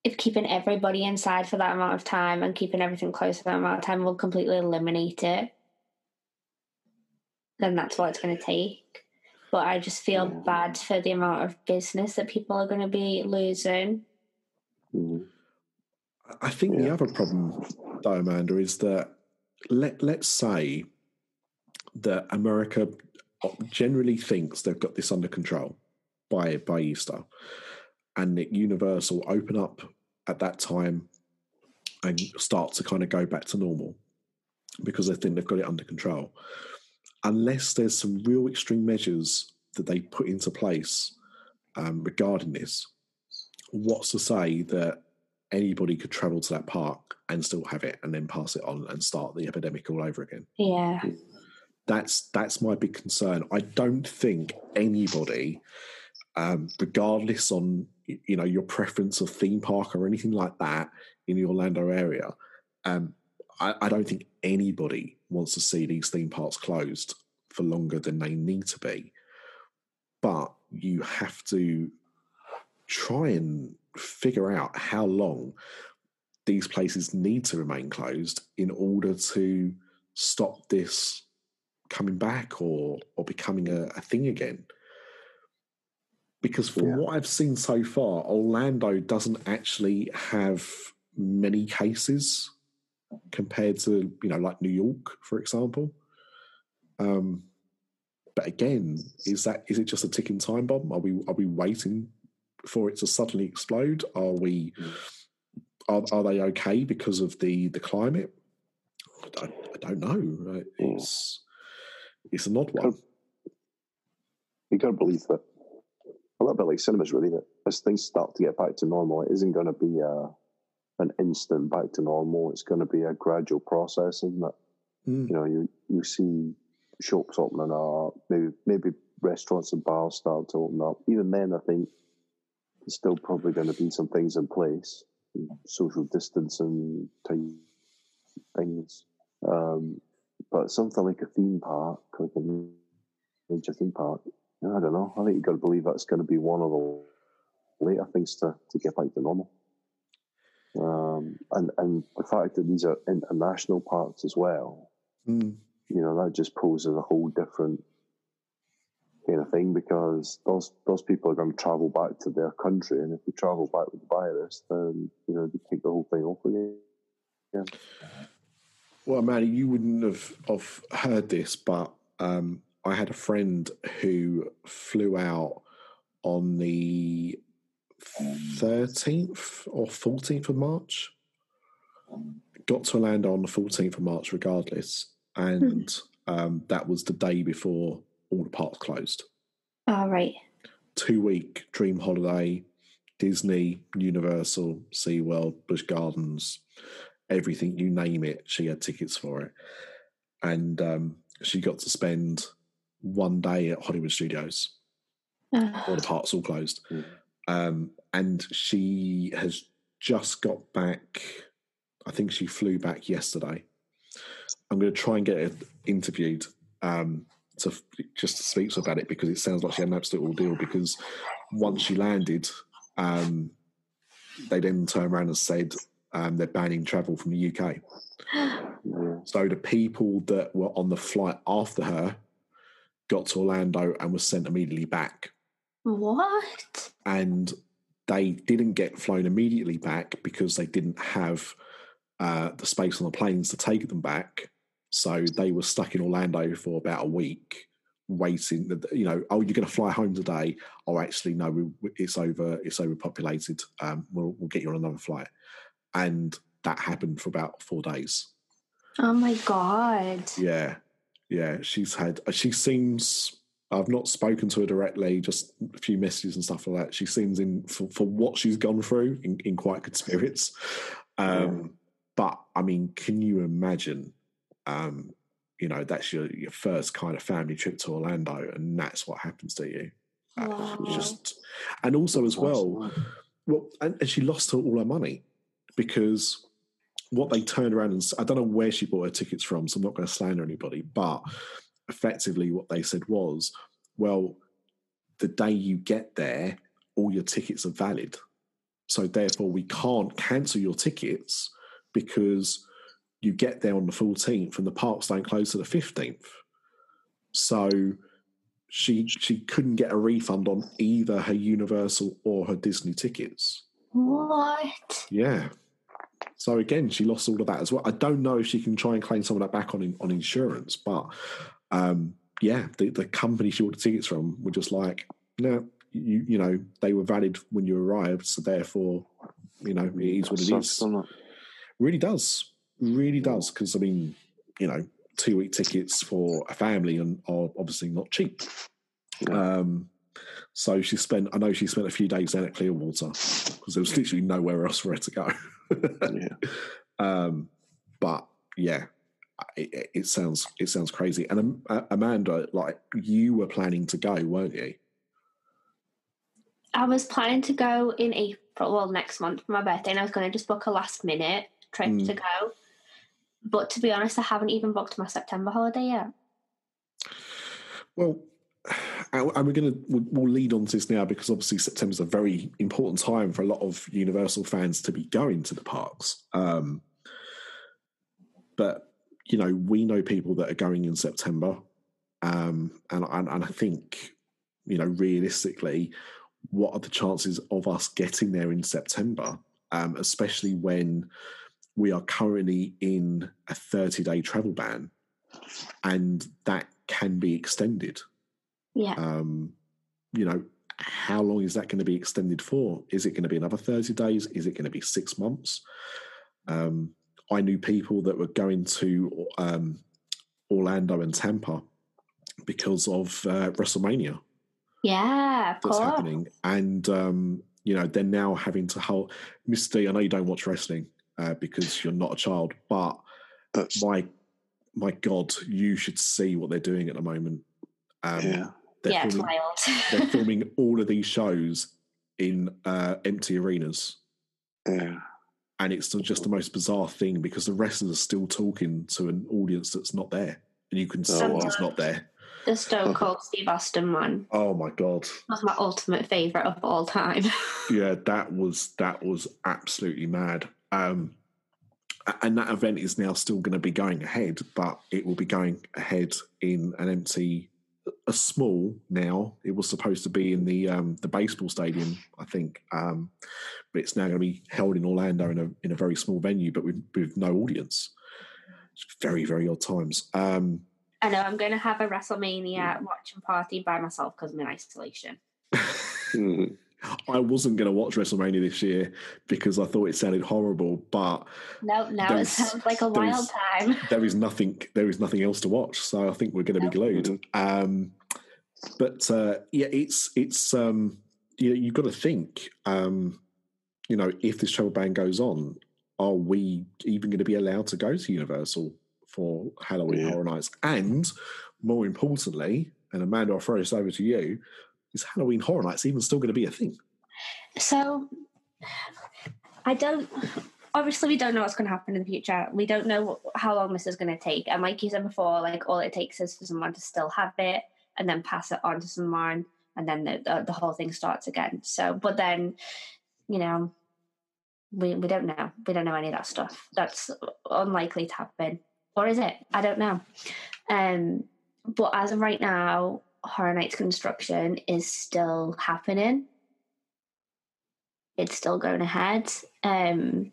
Speaker 5: if keeping everybody inside for that amount of time and keeping everything closed for that amount of time will completely eliminate it, then that's what it's gonna take. But I just feel
Speaker 6: Yeah.
Speaker 5: bad for the amount of business that people are going to be losing.
Speaker 6: Mhm.
Speaker 1: I think the other problem, though, Amanda, is that let let's say that America generally thinks they've got this under control by by Easter, and that Universal open up at that time, and start to kind of go back to normal because they think they've got it under control. Unless there's some real extreme measures that they put into place um, regarding this, what's to say that anybody could travel to that park and still have it and then pass it on and start the epidemic all over again?
Speaker 5: Yeah.
Speaker 1: That's that's my big concern. I don't think anybody, um, regardless on you know your preference of theme park or anything like that in the Orlando area, um, I, I don't think anybody wants to see these theme parks closed for longer than they need to be. But you have to try and figure out how long these places need to remain closed in order to stop this coming back or or becoming a, a thing again. Because from
Speaker 6: Yeah.
Speaker 1: what I've seen so far, Orlando doesn't actually have many cases compared to you know like New York, for example. Um, but again, is that is it just a ticking time bomb? Are we are we waiting for it to suddenly explode? Are we are, are they okay because of the the climate? I, I don't know. Uh, It's it's an odd one.
Speaker 6: You got to believe that a little bit like cinemas, really. That as things start to get back to normal, it isn't going to be a, an instant back to normal. It's going to be a gradual process, isn't it?
Speaker 1: Mm.
Speaker 6: You know, you you see shops opening up, maybe maybe restaurants and bars start to open up. Even then, I think there's still probably going to be some things in place, social distancing type things. Um, but something like a theme park, like a major theme park, I don't know. I think you've got to believe that's going to be one of the later things to, to get back to normal. Um, and and the fact that these are international parks as well,
Speaker 1: Mm.
Speaker 6: you know, that just poses a whole different kind of thing because those those people are going to travel back to their country, and if they travel back with the virus, then you know they kick the whole thing off again. Yeah.
Speaker 1: Well, Manny, you wouldn't have, have heard this, but um, I had a friend who flew out on the 13th or 14th of March. Got to land on the 14th of March, regardless. And um, that was the day before all the parks closed.
Speaker 5: All right.
Speaker 1: Two week dream holiday, Disney, Universal, SeaWorld, Busch Gardens, everything, you name it, she had tickets for it. And um, she got to spend one day at Hollywood Studios. All the parks all closed.
Speaker 6: Mm.
Speaker 1: Um, and she has just got back, I think she flew back yesterday. I'm going to try and get her interviewed um, to just to speak to her about it because it sounds like she had an absolute ordeal. Because once she landed, um, they then turned around and said um, they're banning travel from the UK. So the people that were on the flight after her got to Orlando and was sent immediately back.
Speaker 5: What?
Speaker 1: And they didn't get flown immediately back because they didn't have uh, the space on the planes to take them back. So they were stuck in Orlando for about a week, waiting. You know, oh, you're going to fly home today? Oh, actually, no, we, it's over. It's overpopulated. Um, we'll, we'll get you on another flight, and that happened for about four days.
Speaker 5: Oh my god.
Speaker 1: Yeah, yeah. She's had. uh, She seems. I've not spoken to her directly, just a few messages and stuff like that. She seems in for, for what she's gone through in, in quite good spirits. Um, But I mean, can you imagine? Um, you know, that's your your first kind of family trip to Orlando, and that's what happens to you. Uh,
Speaker 5: Wow.
Speaker 1: Just, and also as well, well, and, and she lost her, all her money because what they turned around and I don't know where she bought her tickets from, so I'm not going to slander anybody, but effectively what they said was, well, the day you get there, all your tickets are valid. So therefore, we can't cancel your tickets because you get there on the 14th and the parks don't close to the 15th. So she she couldn't get a refund on either her Universal or her Disney tickets.
Speaker 5: What?
Speaker 1: Yeah. So again, she lost all of that as well. I don't know if she can try and claim some of that back on on insurance, but um, yeah, the, the company she bought the tickets from were just like, no, you you know, they were valid when you arrived, so therefore, you know, it is what it is. Really does, really does. Because I mean, you know, two week tickets for a family and are obviously not cheap. Um, so she spent. I know she spent a few days down at Clearwater because there was literally nowhere else for her to go.
Speaker 6: yeah.
Speaker 1: Um, but yeah, it, it- sounds it sounds crazy. And um, uh, Amanda, like you were planning to go, weren't you?
Speaker 5: I was planning to go in April, well, next month for my birthday, and I was going to just book a last minute trip
Speaker 1: Mm.
Speaker 5: to go. But to be honest, I haven't even booked my September holiday yet.
Speaker 1: Well, and we're going to we'll, we'll lead on to this now because obviously September's a very important time for a lot of Universal fans to be going to the parks. Um, but you know, we know people that are going in September, um, and, and and I think you know realistically, what are the chances of us getting there in September, um, especially when we are currently in a thirty day travel ban, and that can be extended
Speaker 5: Yeah.
Speaker 1: um, you know, how long is that going to be extended for? Is it going to be another 30 days? Is it going to be six months? Um, I knew people that were going to um, Orlando and Tampa because of uh, WrestleMania
Speaker 5: yeah, of
Speaker 1: that's
Speaker 5: course.
Speaker 1: happening. And, um, you know, they're now having to hold. Miss D, I know you don't watch wrestling uh, because you're not a child, but
Speaker 6: That's
Speaker 1: my my God, you should see what they're doing at the moment. Um,
Speaker 6: yeah.
Speaker 1: they're
Speaker 5: Yeah, it's
Speaker 1: filming-
Speaker 5: wild.
Speaker 1: they're filming all of these shows in uh, empty arenas,
Speaker 6: Yeah.
Speaker 1: And it's just the most bizarre thing because the wrestlers are still talking to an audience that's not there, and you can see
Speaker 6: Oh, wow.
Speaker 1: it's not there.
Speaker 5: the Stone Cold Steve Austin one
Speaker 1: Oh my god!
Speaker 5: That's my ultimate favorite of all time.
Speaker 1: Yeah, that was that was absolutely mad. Um, and that event is now still going to be going ahead, but it will be going ahead in an empty, a small now. It was supposed to be in the um, the baseball stadium, I think, um, but it's now going to be held in Orlando in a in a very small venue, but with with no audience. It's very very odd times. Um,
Speaker 5: I know I'm going to have a WrestleMania watching party by myself because I'm in isolation.
Speaker 1: I wasn't going to watch WrestleMania this year because I thought it sounded horrible, but
Speaker 5: No, now it sounds like a
Speaker 1: there's-
Speaker 5: wild time.
Speaker 1: there is nothing there is nothing else to watch so i think we're going to be glued um but uh yeah it's it's um you know, you've got to think um you know if this travel ban goes on are we even going to be allowed to go to universal for halloween
Speaker 6: Yeah.
Speaker 1: horror nights and more importantly and amanda i'll throw this over to you is halloween horror nights even still going to be a thing
Speaker 5: So I don't. Obviously, we don't know what's going to happen in the future. We don't know how long this is going to take. And like you said before, like all it takes is for someone to still have it and then pass it on to someone, and then the the, the whole thing starts again. So, but then, you know, we we don't know. We don't know any of that stuff. That's unlikely to happen, or is it? I don't know. Um, but as of right now, Horror Nights construction is still happening it's still going ahead. Um,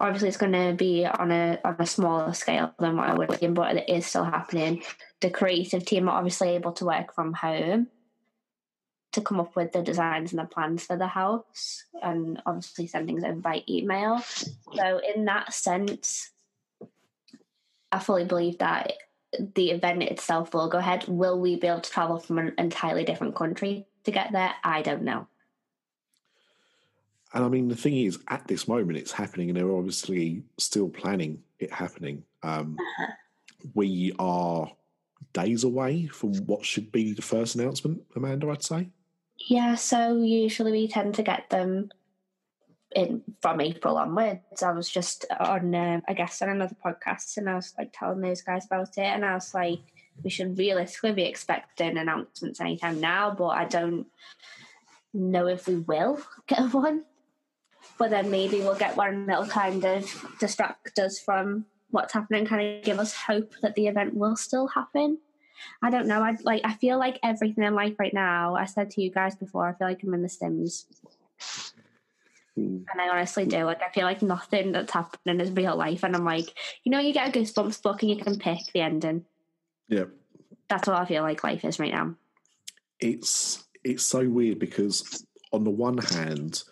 Speaker 5: obviously, it's going to be on a on a smaller scale than what I would have but it is still happening. The creative team are obviously able to work from home to come up with the designs and the plans for the house, and obviously send things over by email. So, in that sense, I fully believe that the event itself will go ahead. Will we be able to travel from an entirely different country to get there? I don't know.
Speaker 1: And I mean, the thing is, at this moment, it's happening, and they're obviously still planning it happening. Um, We are days away from what should be the first announcement, Amanda, I'd say.
Speaker 5: Yeah, so usually we tend to get them in from April onwards. I was just on, um, I guess, on another podcast, and I was like telling those guys about it, and I was like, we should realistically be expecting announcements anytime now, but I don't know if we will get one. But then maybe we'll get one that'll kind of distract us from what's happening, kind of give us hope that the event will still happen. I don't know. I like. I feel like everything in life right now. I said to you guys before. I feel like I'm in the Sims,
Speaker 6: Mm.
Speaker 5: and I honestly do. Like, I feel like nothing that's happening is real life, and I'm like, you know, you get a Goosebumps book and you can pick the ending.
Speaker 1: Yeah,
Speaker 5: That's what I feel like life is right now.
Speaker 1: it's it's so weird because on the one hand,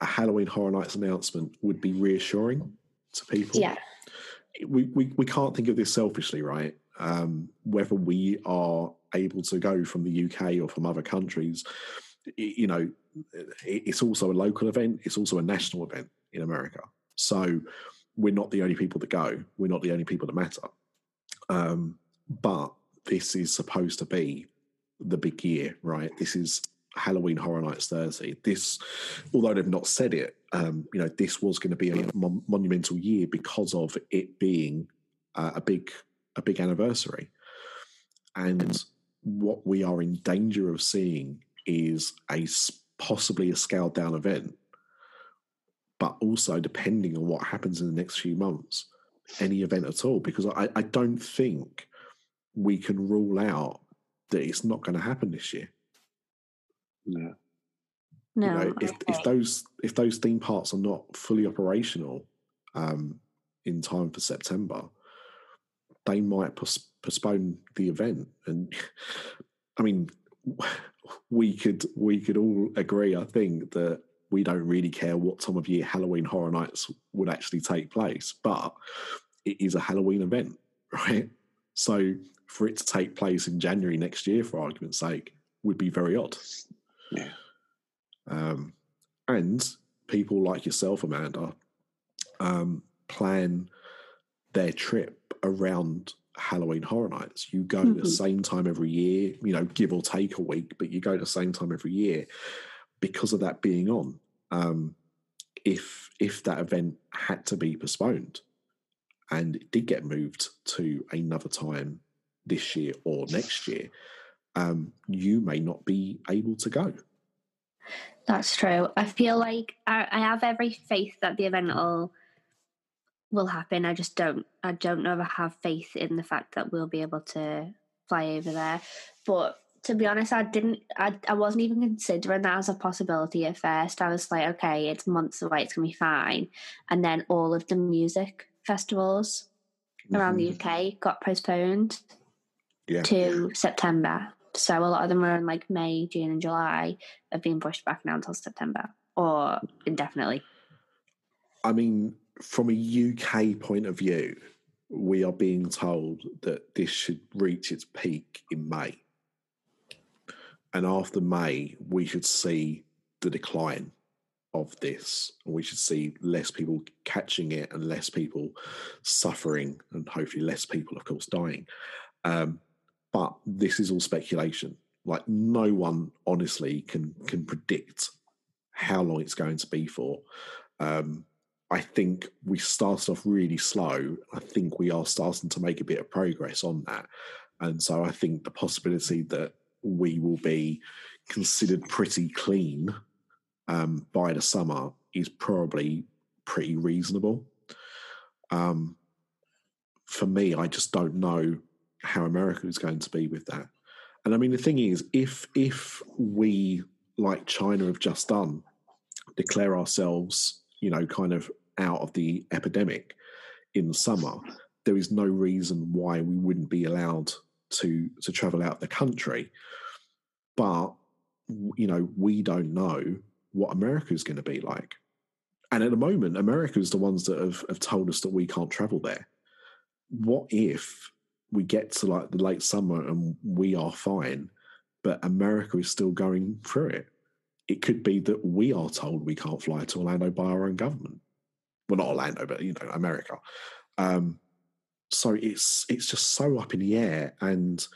Speaker 1: a Halloween Horror Nights announcement would be reassuring to people.
Speaker 5: Yeah.
Speaker 1: We, we, we can't think of this selfishly, right? Um, whether we are able to go from the UK or from other countries, you know, it's also a local event. It's also a national event in America. So we're not the only people that go. We're not the only people that matter. Um, but this is supposed to be the big year, right? This is Halloween Horror Nights 30. This, although they've not said it, um, you know, this was going to be a mon- monumental year because of it being uh, a big a big anniversary. And what we are in danger of seeing is a possibly a scaled down event, but also depending on what happens in the next few months, any event at all. Because I, I don't think we can rule out that it's not going to happen this year.
Speaker 6: Yeah.
Speaker 5: No.
Speaker 1: You know, if if those if those theme parks are not fully operational um, in time for September, they might pos- postpone the event. And I mean, we could we could all agree, I think, that we don't really care what time of year Halloween Horror Nights would actually take place, but it is a Halloween event, right? So for it to take place in January next year, for argument's sake, would be very odd.
Speaker 6: Yeah.
Speaker 1: Um, and people like yourself, Amanda, um, plan their trip around Halloween Horror Nights. You go mm-hmm. the same time every year, you know, give or take a week, but you go the same time every year because of that being on. Um, if if that event had to be postponed and it did get moved to another time this year or next year, um, you may not be able to go.
Speaker 5: That's true. I feel like I, I have every faith that the event will will happen. I just don't. I don't know if I have faith in the fact that we'll be able to fly over there. But to be honest, I didn't. I I wasn't even considering that as a possibility at first. I was like, okay, it's months away. It's gonna be fine. And then all of the music festivals mm-hmm. around the mm-hmm. UK got postponed
Speaker 1: yeah.
Speaker 5: to September. So a lot of them are in like May, June, and July have been pushed back now until September or indefinitely.
Speaker 1: I mean, from a UK point of view, we are being told that this should reach its peak in May. And after May, we should see the decline of this. We should see less people catching it and less people suffering, and hopefully less people, of course, dying. Um, but this is all speculation. Like no one honestly can can predict how long it's going to be for. Um, I think we started off really slow. I think we are starting to make a bit of progress on that. And so I think the possibility that we will be considered pretty clean um, by the summer is probably pretty reasonable. Um, for me, I just don't know how America is going to be with that. And I mean, the thing is, if if we like China have just done, declare ourselves, you know, kind of out of the epidemic in the summer, there is no reason why we wouldn't be allowed to to travel out the country. But you know, we don't know what America is going to be like. And at the moment, America is the ones that have, have told us that we can't travel there. What if we get to like the late summer and we are fine, but America is still going through it. It could be that we are told we can't fly to Orlando by our own government. Well, not Orlando, but you know, America. Um, so it's it's just so up in the air, and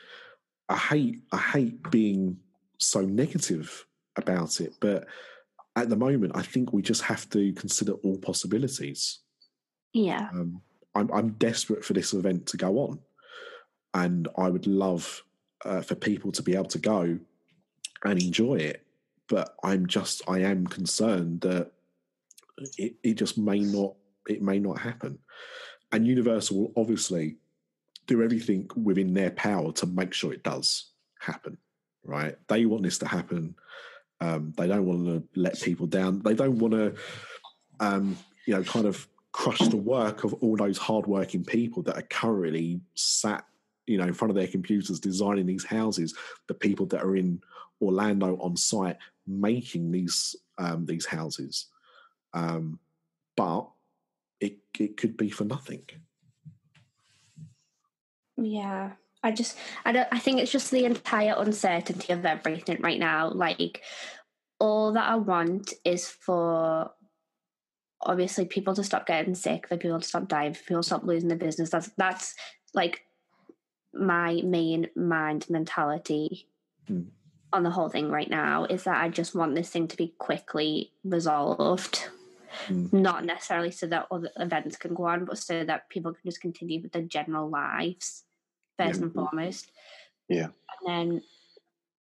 Speaker 1: I hate I hate being so negative about it, but at the moment, I think we just have to consider all possibilities.
Speaker 5: Yeah,
Speaker 1: um, I'm I'm desperate for this event to go on and I would love uh, for people to be able to go and enjoy it. But I'm just I am concerned that it, it just may not it may not happen. And Universal will obviously do everything within their power to make sure it does happen. Right? They want this to happen. Um, they don't want to let people down. They don't want to, um, you know, kind of crush the work of all those hardworking people that are currently sat you know in front of their computers designing these houses the people that are in orlando on site making these um, these houses um, but it it could be for nothing.
Speaker 5: Yeah. I just I don't I think it's just the entire uncertainty of everything right now. Like all that I want is for obviously people to stop getting sick, for people to stop dying, for people to stop losing their business. That's that's like my main mind mentality
Speaker 1: Hmm.
Speaker 5: on the whole thing right now is that I just want this thing to be quickly resolved.
Speaker 1: Hmm.
Speaker 5: Not necessarily so that other events can go on, but so that people can just continue with their general lives first and foremost.
Speaker 6: Yeah.
Speaker 5: And then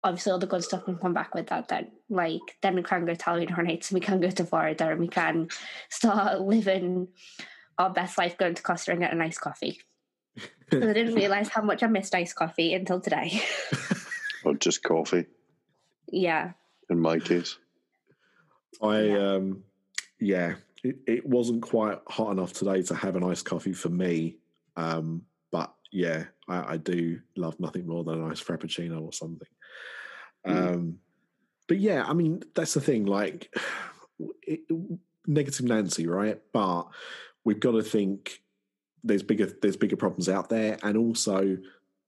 Speaker 5: obviously all the good stuff can come back with that then. Like then we can go to Halloween Horror Nights and we can go to Florida and we can start living our best life going to Costa and get a nice coffee. I didn't realise how much I missed iced coffee until today.
Speaker 6: Or just coffee,
Speaker 5: yeah.
Speaker 6: in my case.
Speaker 1: I
Speaker 5: Yeah.
Speaker 1: um yeah, it, it wasn't quite hot enough today to have an iced coffee for me. Um, but yeah, I, I do love nothing more than a nice frappuccino or something. Um, but yeah, I mean that's the thing. Like it, negative Nancy, right? But we've got to think there's bigger there's bigger problems out there, and also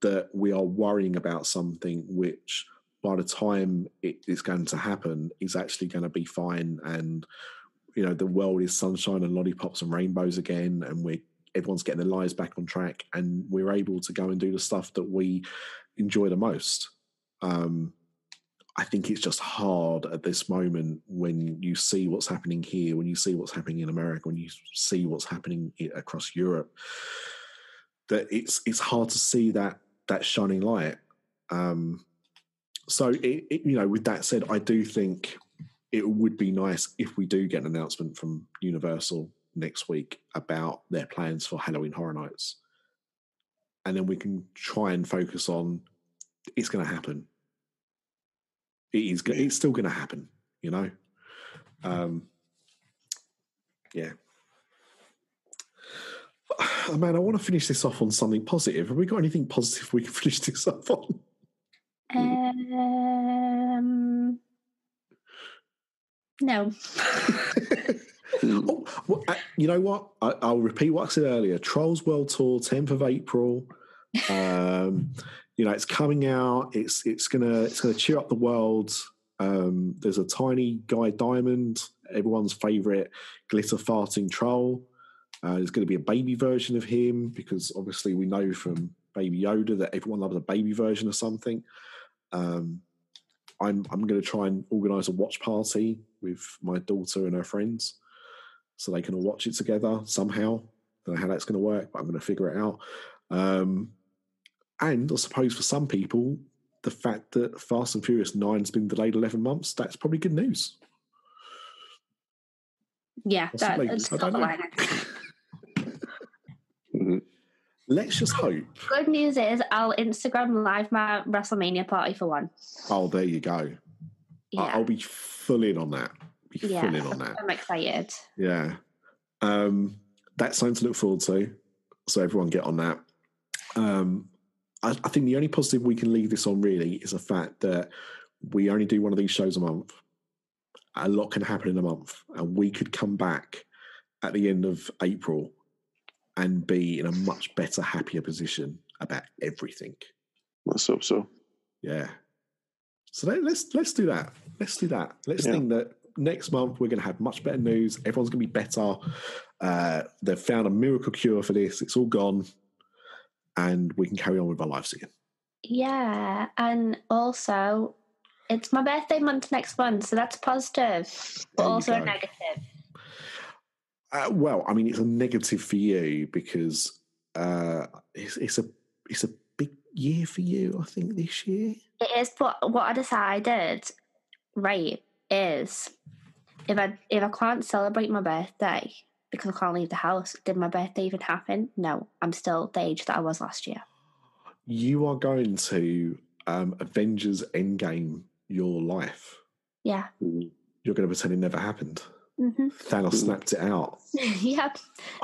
Speaker 1: that we are worrying about something which by the time it is going to happen is actually going to be fine and you know the world is sunshine and lollipops and rainbows again and we everyone's getting their lives back on track and we're able to go and do the stuff that we enjoy the most um I think it's just hard at this moment when you see what's happening here, when you see what's happening in America, when you see what's happening across Europe, that it's it's hard to see that that shining light. Um, so, it, it, you know, with that said, I do think it would be nice if we do get an announcement from Universal next week about their plans for Halloween Horror Nights, and then we can try and focus on it's going to happen. It is. It's still going to happen. You know. Um, yeah. Oh, man, I want to finish this off on something positive. Have we got anything positive we can finish this off on?
Speaker 5: Um, no.
Speaker 1: oh, well, uh, you know what? I, I'll repeat what I said earlier. Trolls World Tour, 10th of April. Um, you know, it's coming out. It's it's gonna it's gonna cheer up the world. Um, there's a tiny guy diamond, everyone's favorite glitter farting troll. Uh, there's going to be a baby version of him because obviously we know from Baby Yoda that everyone loves a baby version of something. Um, I'm I'm going to try and organise a watch party with my daughter and her friends, so they can all watch it together somehow. I don't know how that's going to work, but I'm going to figure it out. Um, and I suppose for some people, the fact that Fast and Furious Nine's been delayed 11 months, that's probably good news.
Speaker 5: Yeah, that, that's
Speaker 1: I don't
Speaker 5: not.
Speaker 1: Let's just hope.
Speaker 5: Good news is I'll Instagram live my WrestleMania party for one.
Speaker 1: Oh, there you go. I-
Speaker 5: Yeah,
Speaker 1: I'll be full in on that. Be
Speaker 5: Yeah.
Speaker 1: full in on that.
Speaker 5: I'm excited.
Speaker 1: Yeah. Um, that's something to look forward to. So everyone get on that. Um, I, I think the only positive we can leave this on really is the fact that we only do one of these shows a month. A lot can happen in a month, and we could come back at the end of April and be in a much better, happier position about everything.
Speaker 6: Let's hope so.
Speaker 1: Yeah. So let, let's let's do that. Let's do that. Let's
Speaker 6: Yeah.
Speaker 1: think that next month we're going to have much better news. Everyone's going to be better. Uh, they've found a miracle cure for this. It's all gone, and we can carry on with our lives again.
Speaker 5: Yeah, and also it's my birthday month next month, so that's positive, but also a
Speaker 1: go.
Speaker 5: negative.
Speaker 1: Uh, well, I mean, it's a negative for you because uh, it's, it's a it's a big year for you. I think this year.
Speaker 5: It is, but what I decided, right, is if I if I can't celebrate my birthday because I can't leave the house, did my birthday even happen? No, I'm still the age that I was last year.
Speaker 1: You are going to um, Avengers Endgame your life.
Speaker 5: Yeah.
Speaker 1: You're going to pretend it never happened.
Speaker 5: hmm
Speaker 1: Thanos snapped it out.
Speaker 5: yep,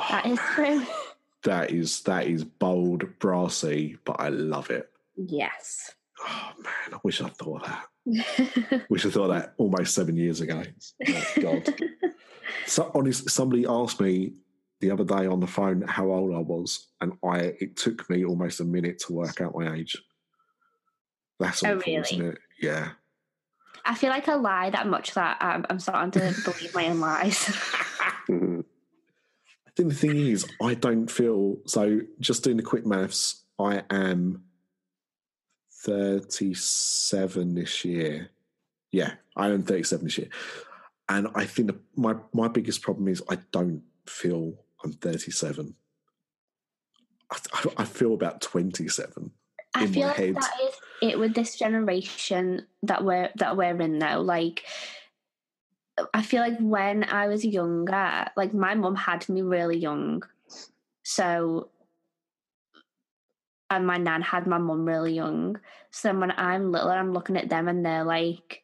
Speaker 5: that is true.
Speaker 1: That is that is bold, brassy, but I love it.
Speaker 5: Yes.
Speaker 1: Oh man, I wish I thought of that. Wish I thought that almost seven years ago. Oh, God. So honest, somebody asked me the other day on the phone how old I was, and I it took me almost a minute to work out my age. That's
Speaker 5: Oh,
Speaker 1: isn't
Speaker 5: really?
Speaker 1: it? Yeah.
Speaker 5: I feel like I lie that much that I'm, I'm starting to believe my own lies.
Speaker 1: I think the thing is, I don't feel so. Just doing the quick maths, I am thirty-seven this year. Yeah, I am thirty-seven this year, and I think the, my my biggest problem is I don't feel I'm thirty-seven. I, I- feel about twenty-seven.
Speaker 5: I
Speaker 1: in
Speaker 5: feel
Speaker 1: my
Speaker 5: like
Speaker 1: head.
Speaker 5: that is it with this generation that we're that we're in now. Like, I feel like when I was younger, like my mum had me really young, so and my nan had my mum really young. So then when I'm little, I'm looking at them and they're like,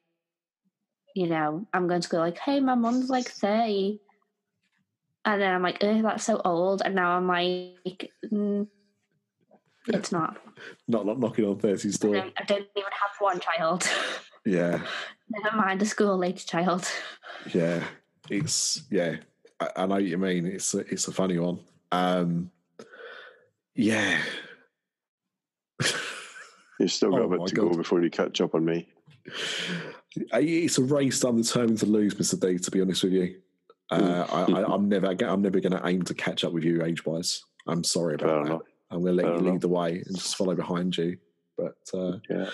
Speaker 5: you know, I'm going to go like, "Hey, my mum's like 30. and then I'm like, "Oh, that's so old," and now I'm like, mm, it's not.
Speaker 1: Not not knocking on thirty
Speaker 5: I
Speaker 1: still.
Speaker 5: don't, I don't even have one child.
Speaker 1: Yeah,
Speaker 5: Never mind a school age child.
Speaker 1: yeah. It's yeah. I, I know what you mean. It's a, it's a funny one. Um, yeah.
Speaker 6: You've still got
Speaker 1: Oh
Speaker 6: a bit to
Speaker 1: God.
Speaker 6: go before you catch up on me.
Speaker 1: It's a race I'm determined to lose, Mister D. To be honest with you, uh, I, I, I'm never, I'm never going to aim to catch up with you age wise. I'm sorry about
Speaker 6: Fair
Speaker 1: that.
Speaker 6: enough.
Speaker 1: I'm going to let
Speaker 6: Fair
Speaker 1: you
Speaker 6: enough.
Speaker 1: lead the way and just follow behind you. But uh,
Speaker 6: Yeah.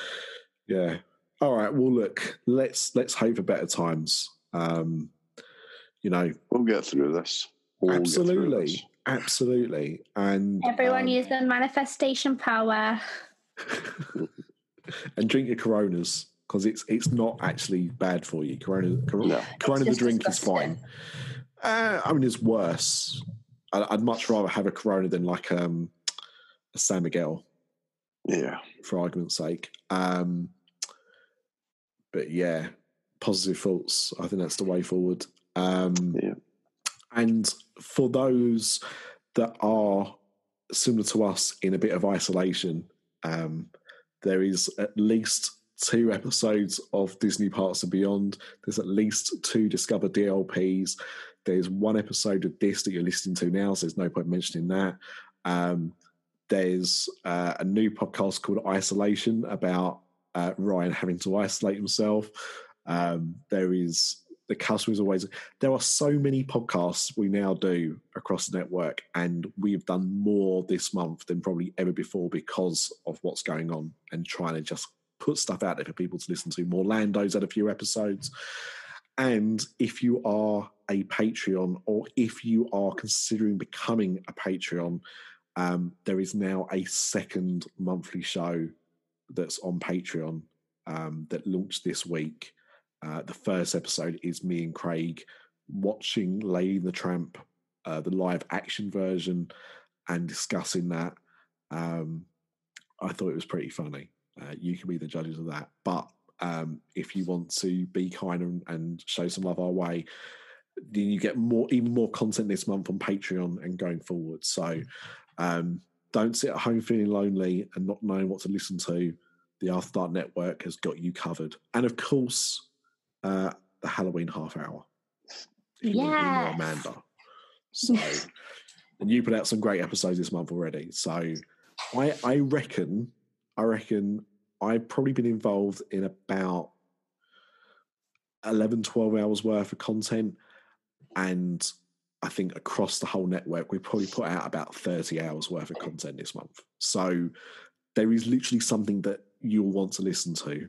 Speaker 1: yeah, all right. Well, look, let's let's hope for better times. Um, you know,
Speaker 6: We'll get through this. We'll get through
Speaker 1: absolutely,
Speaker 6: this.
Speaker 1: absolutely, and
Speaker 5: Everyone
Speaker 1: um,
Speaker 5: use their manifestation power.
Speaker 1: and drink your Coronas because it's it's not actually bad for you. Corona, Corona,
Speaker 6: No.
Speaker 1: Corona the
Speaker 5: just
Speaker 1: drink is fine. Uh, I mean, it's worse. I, I'd much rather have a Corona than like um, a San Miguel,
Speaker 6: Yeah.
Speaker 1: for argument's sake. Um, but yeah, positive thoughts. I think that's the way forward. Um,
Speaker 6: Yeah.
Speaker 1: And for those that are similar to us in a bit of isolation, um, there is at least two episodes of Disney Parks and Beyond. There's at least two Discover DLPs. There's one episode of this that you're listening to now, so there's no point mentioning that. Um, there's uh, a new podcast called Isolation about uh, Ryan having to isolate himself. Um, there is the customers always. There are so many podcasts we now do across the network, and we've done more this month than probably ever before because of what's going on and trying to just put stuff out there for people to listen to. More Lando's had a few episodes. And if you are a Patreon or if you are considering becoming a Patreon, um, there is now a second monthly show that's on Patreon um, that launched this week. Uh, the first episode is me and Craig watching Lady the Tramp, uh, the live action version, and discussing that. Um, I thought it was pretty funny. Uh, you can be the judges of that. But um, if you want to be kind and, and show some love our way, then you get more, even more content this month on Patreon and going forward. So um, don't sit at home feeling lonely and not knowing what to listen to. The After Dark Network has got you covered, and of course, uh, the Halloween half hour. If you want to be more
Speaker 5: Yes.
Speaker 1: Amanda. So, and you put out some great episodes this month already. So, I I reckon, I reckon I've probably been involved in about 11, 12 hours worth of content, and I think across the whole network, we probably put out about 30 hours worth of content this month. So there is literally something that you'll want to listen to,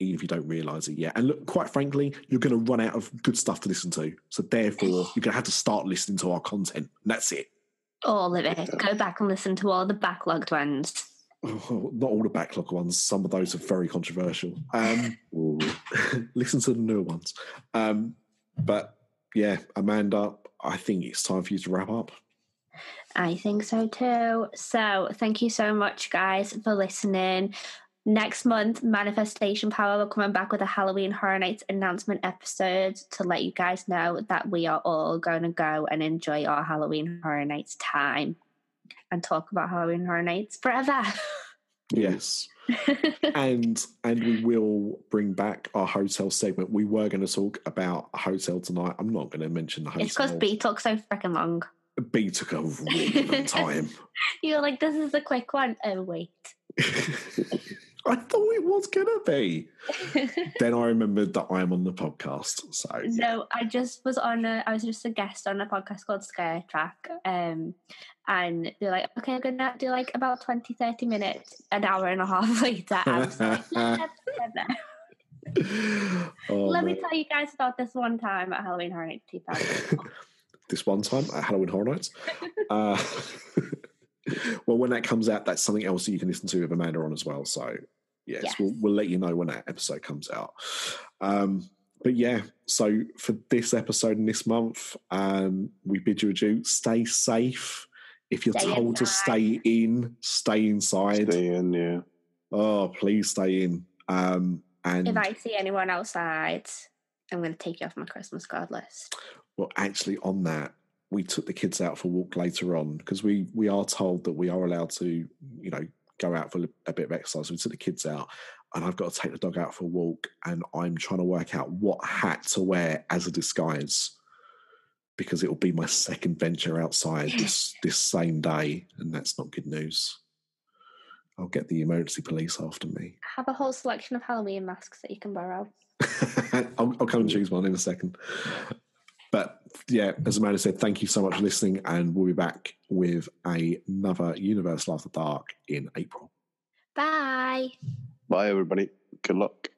Speaker 1: even if you don't realize it yet. And look, quite frankly, you're going to run out of good stuff to listen to. So therefore, you're going to have to start listening to our content. And that's it.
Speaker 5: All of it. Go back and listen to all the backlogged ones.
Speaker 1: Oh, not all the backlog ones. Some of those are very controversial. Um, listen to the newer ones. Um, but yeah, Amanda, I think it's time for you to wrap up.
Speaker 5: I think so too. So, thank you so much, guys, for listening. Next month, Manifestation Power will coming back with a Halloween Horror Nights announcement episode to let you guys know that we are all going to go and enjoy our Halloween Horror Nights time and talk about Halloween Horror Nights forever.
Speaker 1: Yes. and and we will bring back our hotel segment. We were going to talk about a hotel tonight. I'm not going to mention the hotel.
Speaker 5: it's because B took so freaking long.
Speaker 1: B took a really long time.
Speaker 5: You're like, this is a quick one. Oh wait.
Speaker 1: I thought it was gonna be. then I remembered that I'm on the podcast. So yeah.
Speaker 5: No, I just was on a. I was just a guest on a podcast called Scare Track, um, and they're like, okay, I'm gonna do like about 20, 30 minutes. An hour and a half later, I was like, "Let's get there."
Speaker 1: Oh,
Speaker 5: Let me tell you guys about this one time at Halloween Horror Nights 2000.
Speaker 1: this one time at Halloween Horror Nights. uh, well, when that comes out, that's something else that you can listen to with Amanda on as well. So, yes,
Speaker 5: Yes.
Speaker 1: We'll, we'll let you know when that episode comes out. Um, but yeah, so for this episode and this month, um, we bid you adieu. Stay safe. If you're
Speaker 5: Stay
Speaker 1: told to stay in, stay inside.
Speaker 6: Stay in, yeah.
Speaker 1: Oh, please stay in. Um, and
Speaker 5: if I see anyone outside, I'm going to take you off my Christmas card list.
Speaker 1: Well, actually, on that, we took the kids out for a walk later on because we we are told that we are allowed to, you know, go out for a bit of exercise. We took the kids out, and I've got to take the dog out for a walk, and I'm trying to work out what hat to wear as a disguise because it will be my second venture outside this this same day, and that's not good news. I'll get the emergency police after me.
Speaker 5: I have a whole selection of Halloween masks that you can borrow.
Speaker 1: I'll, I'll come and choose one in a second. But yeah, as Amanda said, thank you so much for listening, and we'll be back with another Universal After Dark in April.
Speaker 5: Bye.
Speaker 6: Bye, everybody. Good luck.